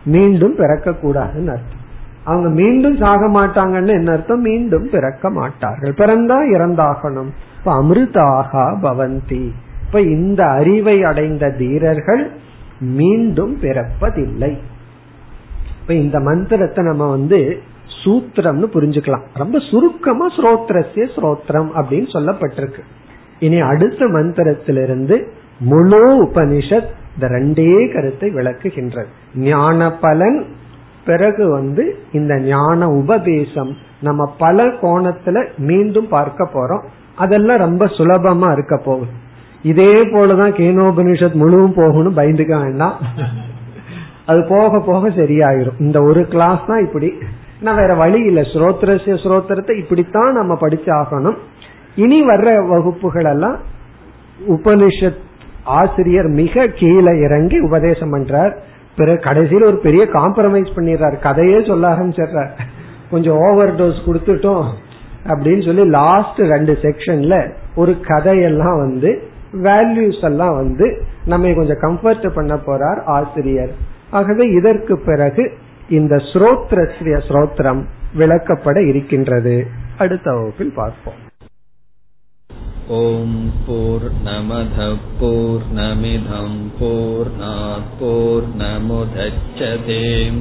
மீண்டும் பிறக்க கூடாதுன்னு அர்த்தம். அவங்க மீண்டும் சாக மாட்டாங்கன்னு என்ன அர்த்தம்? மீண்டும் பிறக்க மாட்டார்கள். பிறந்தா இறந்தாகணும். இப்ப அமிர்தாகா பவந்தி. இப்ப இந்த அறிவை அடைந்த தீரர்கள் மீண்டும் பிறப்பதில்லை. இப்ப இந்த மந்திரத்தை நம்ம வந்து சூத்திரம்னு புரிஞ்சுக்கலாம். ரொம்ப சுருக்கமா ஸ்ரோத்ரஸ்ய ஸ்ரோத்ரம் அப்படின்னு சொல்லப்பட்டிருக்கு. இனி அடுத்த மந்திரத்திலிருந்து முழு உபனிஷத் இந்த ரெண்டே கருத்தை விளக்குகின்றது. ஞான பலன் பிறகு வந்து இந்த ஞான உபதேசம். நம்ம பல கோணத்துல மீண்டும் பார்க்க போறோம். அதெல்லாம் ரொம்ப சுலபமா இருக்க போகுது. இதே போலதான் கேனோபனிஷத் முழுவும் போகணும் பயந்துக்க வேண்டாம். அது போக போக சரியாயிரும். இந்த ஒரு கிளாஸ் தான் இப்படி. நான் வேற வழி இல்ல. ஸ்ரோத்ரஸ்ய ஸ்ரோத்திரத்தை இப்படித்தான் நம்ம படிச்சு ஆகணும் இனி வர்ற வகுப்புகள் எல்லாம் உபனிஷத் ஆசிரியர் மிக கீழே இறங்கி உபதேசம் பண்றார். பிறகு கடைசியில் ஒரு பெரிய காம்ப்ரமைஸ் பண்ணிடுறார். கதையே சொல்ல ஆரம்பிச்சிடுறார் கொஞ்சம் ஓவர் டோஸ் கொடுத்துட்டோம். அப்படின்னு சொல்லி லாஸ்ட் ரெண்டு செக்ஷன்ல ஒரு கதையெல்லாம் வந்து வேல்யூஸ் எல்லாம் வந்து நம்ம கொஞ்சம் கம்ஃபர்ட் பண்ண போறார் ஆசிரியர். ஆகவே இதற்கு பிறகு இந்த ஸ்ரோத்ரஸ்ய ஸ்ரோத்ரம் விளக்கப்பட இருக்கின்றது. அடுத்த வகுப்பில் பார்ப்போம். ஓம் போர் நமத போர் நமிதம் போர் நமுதச்சதேம்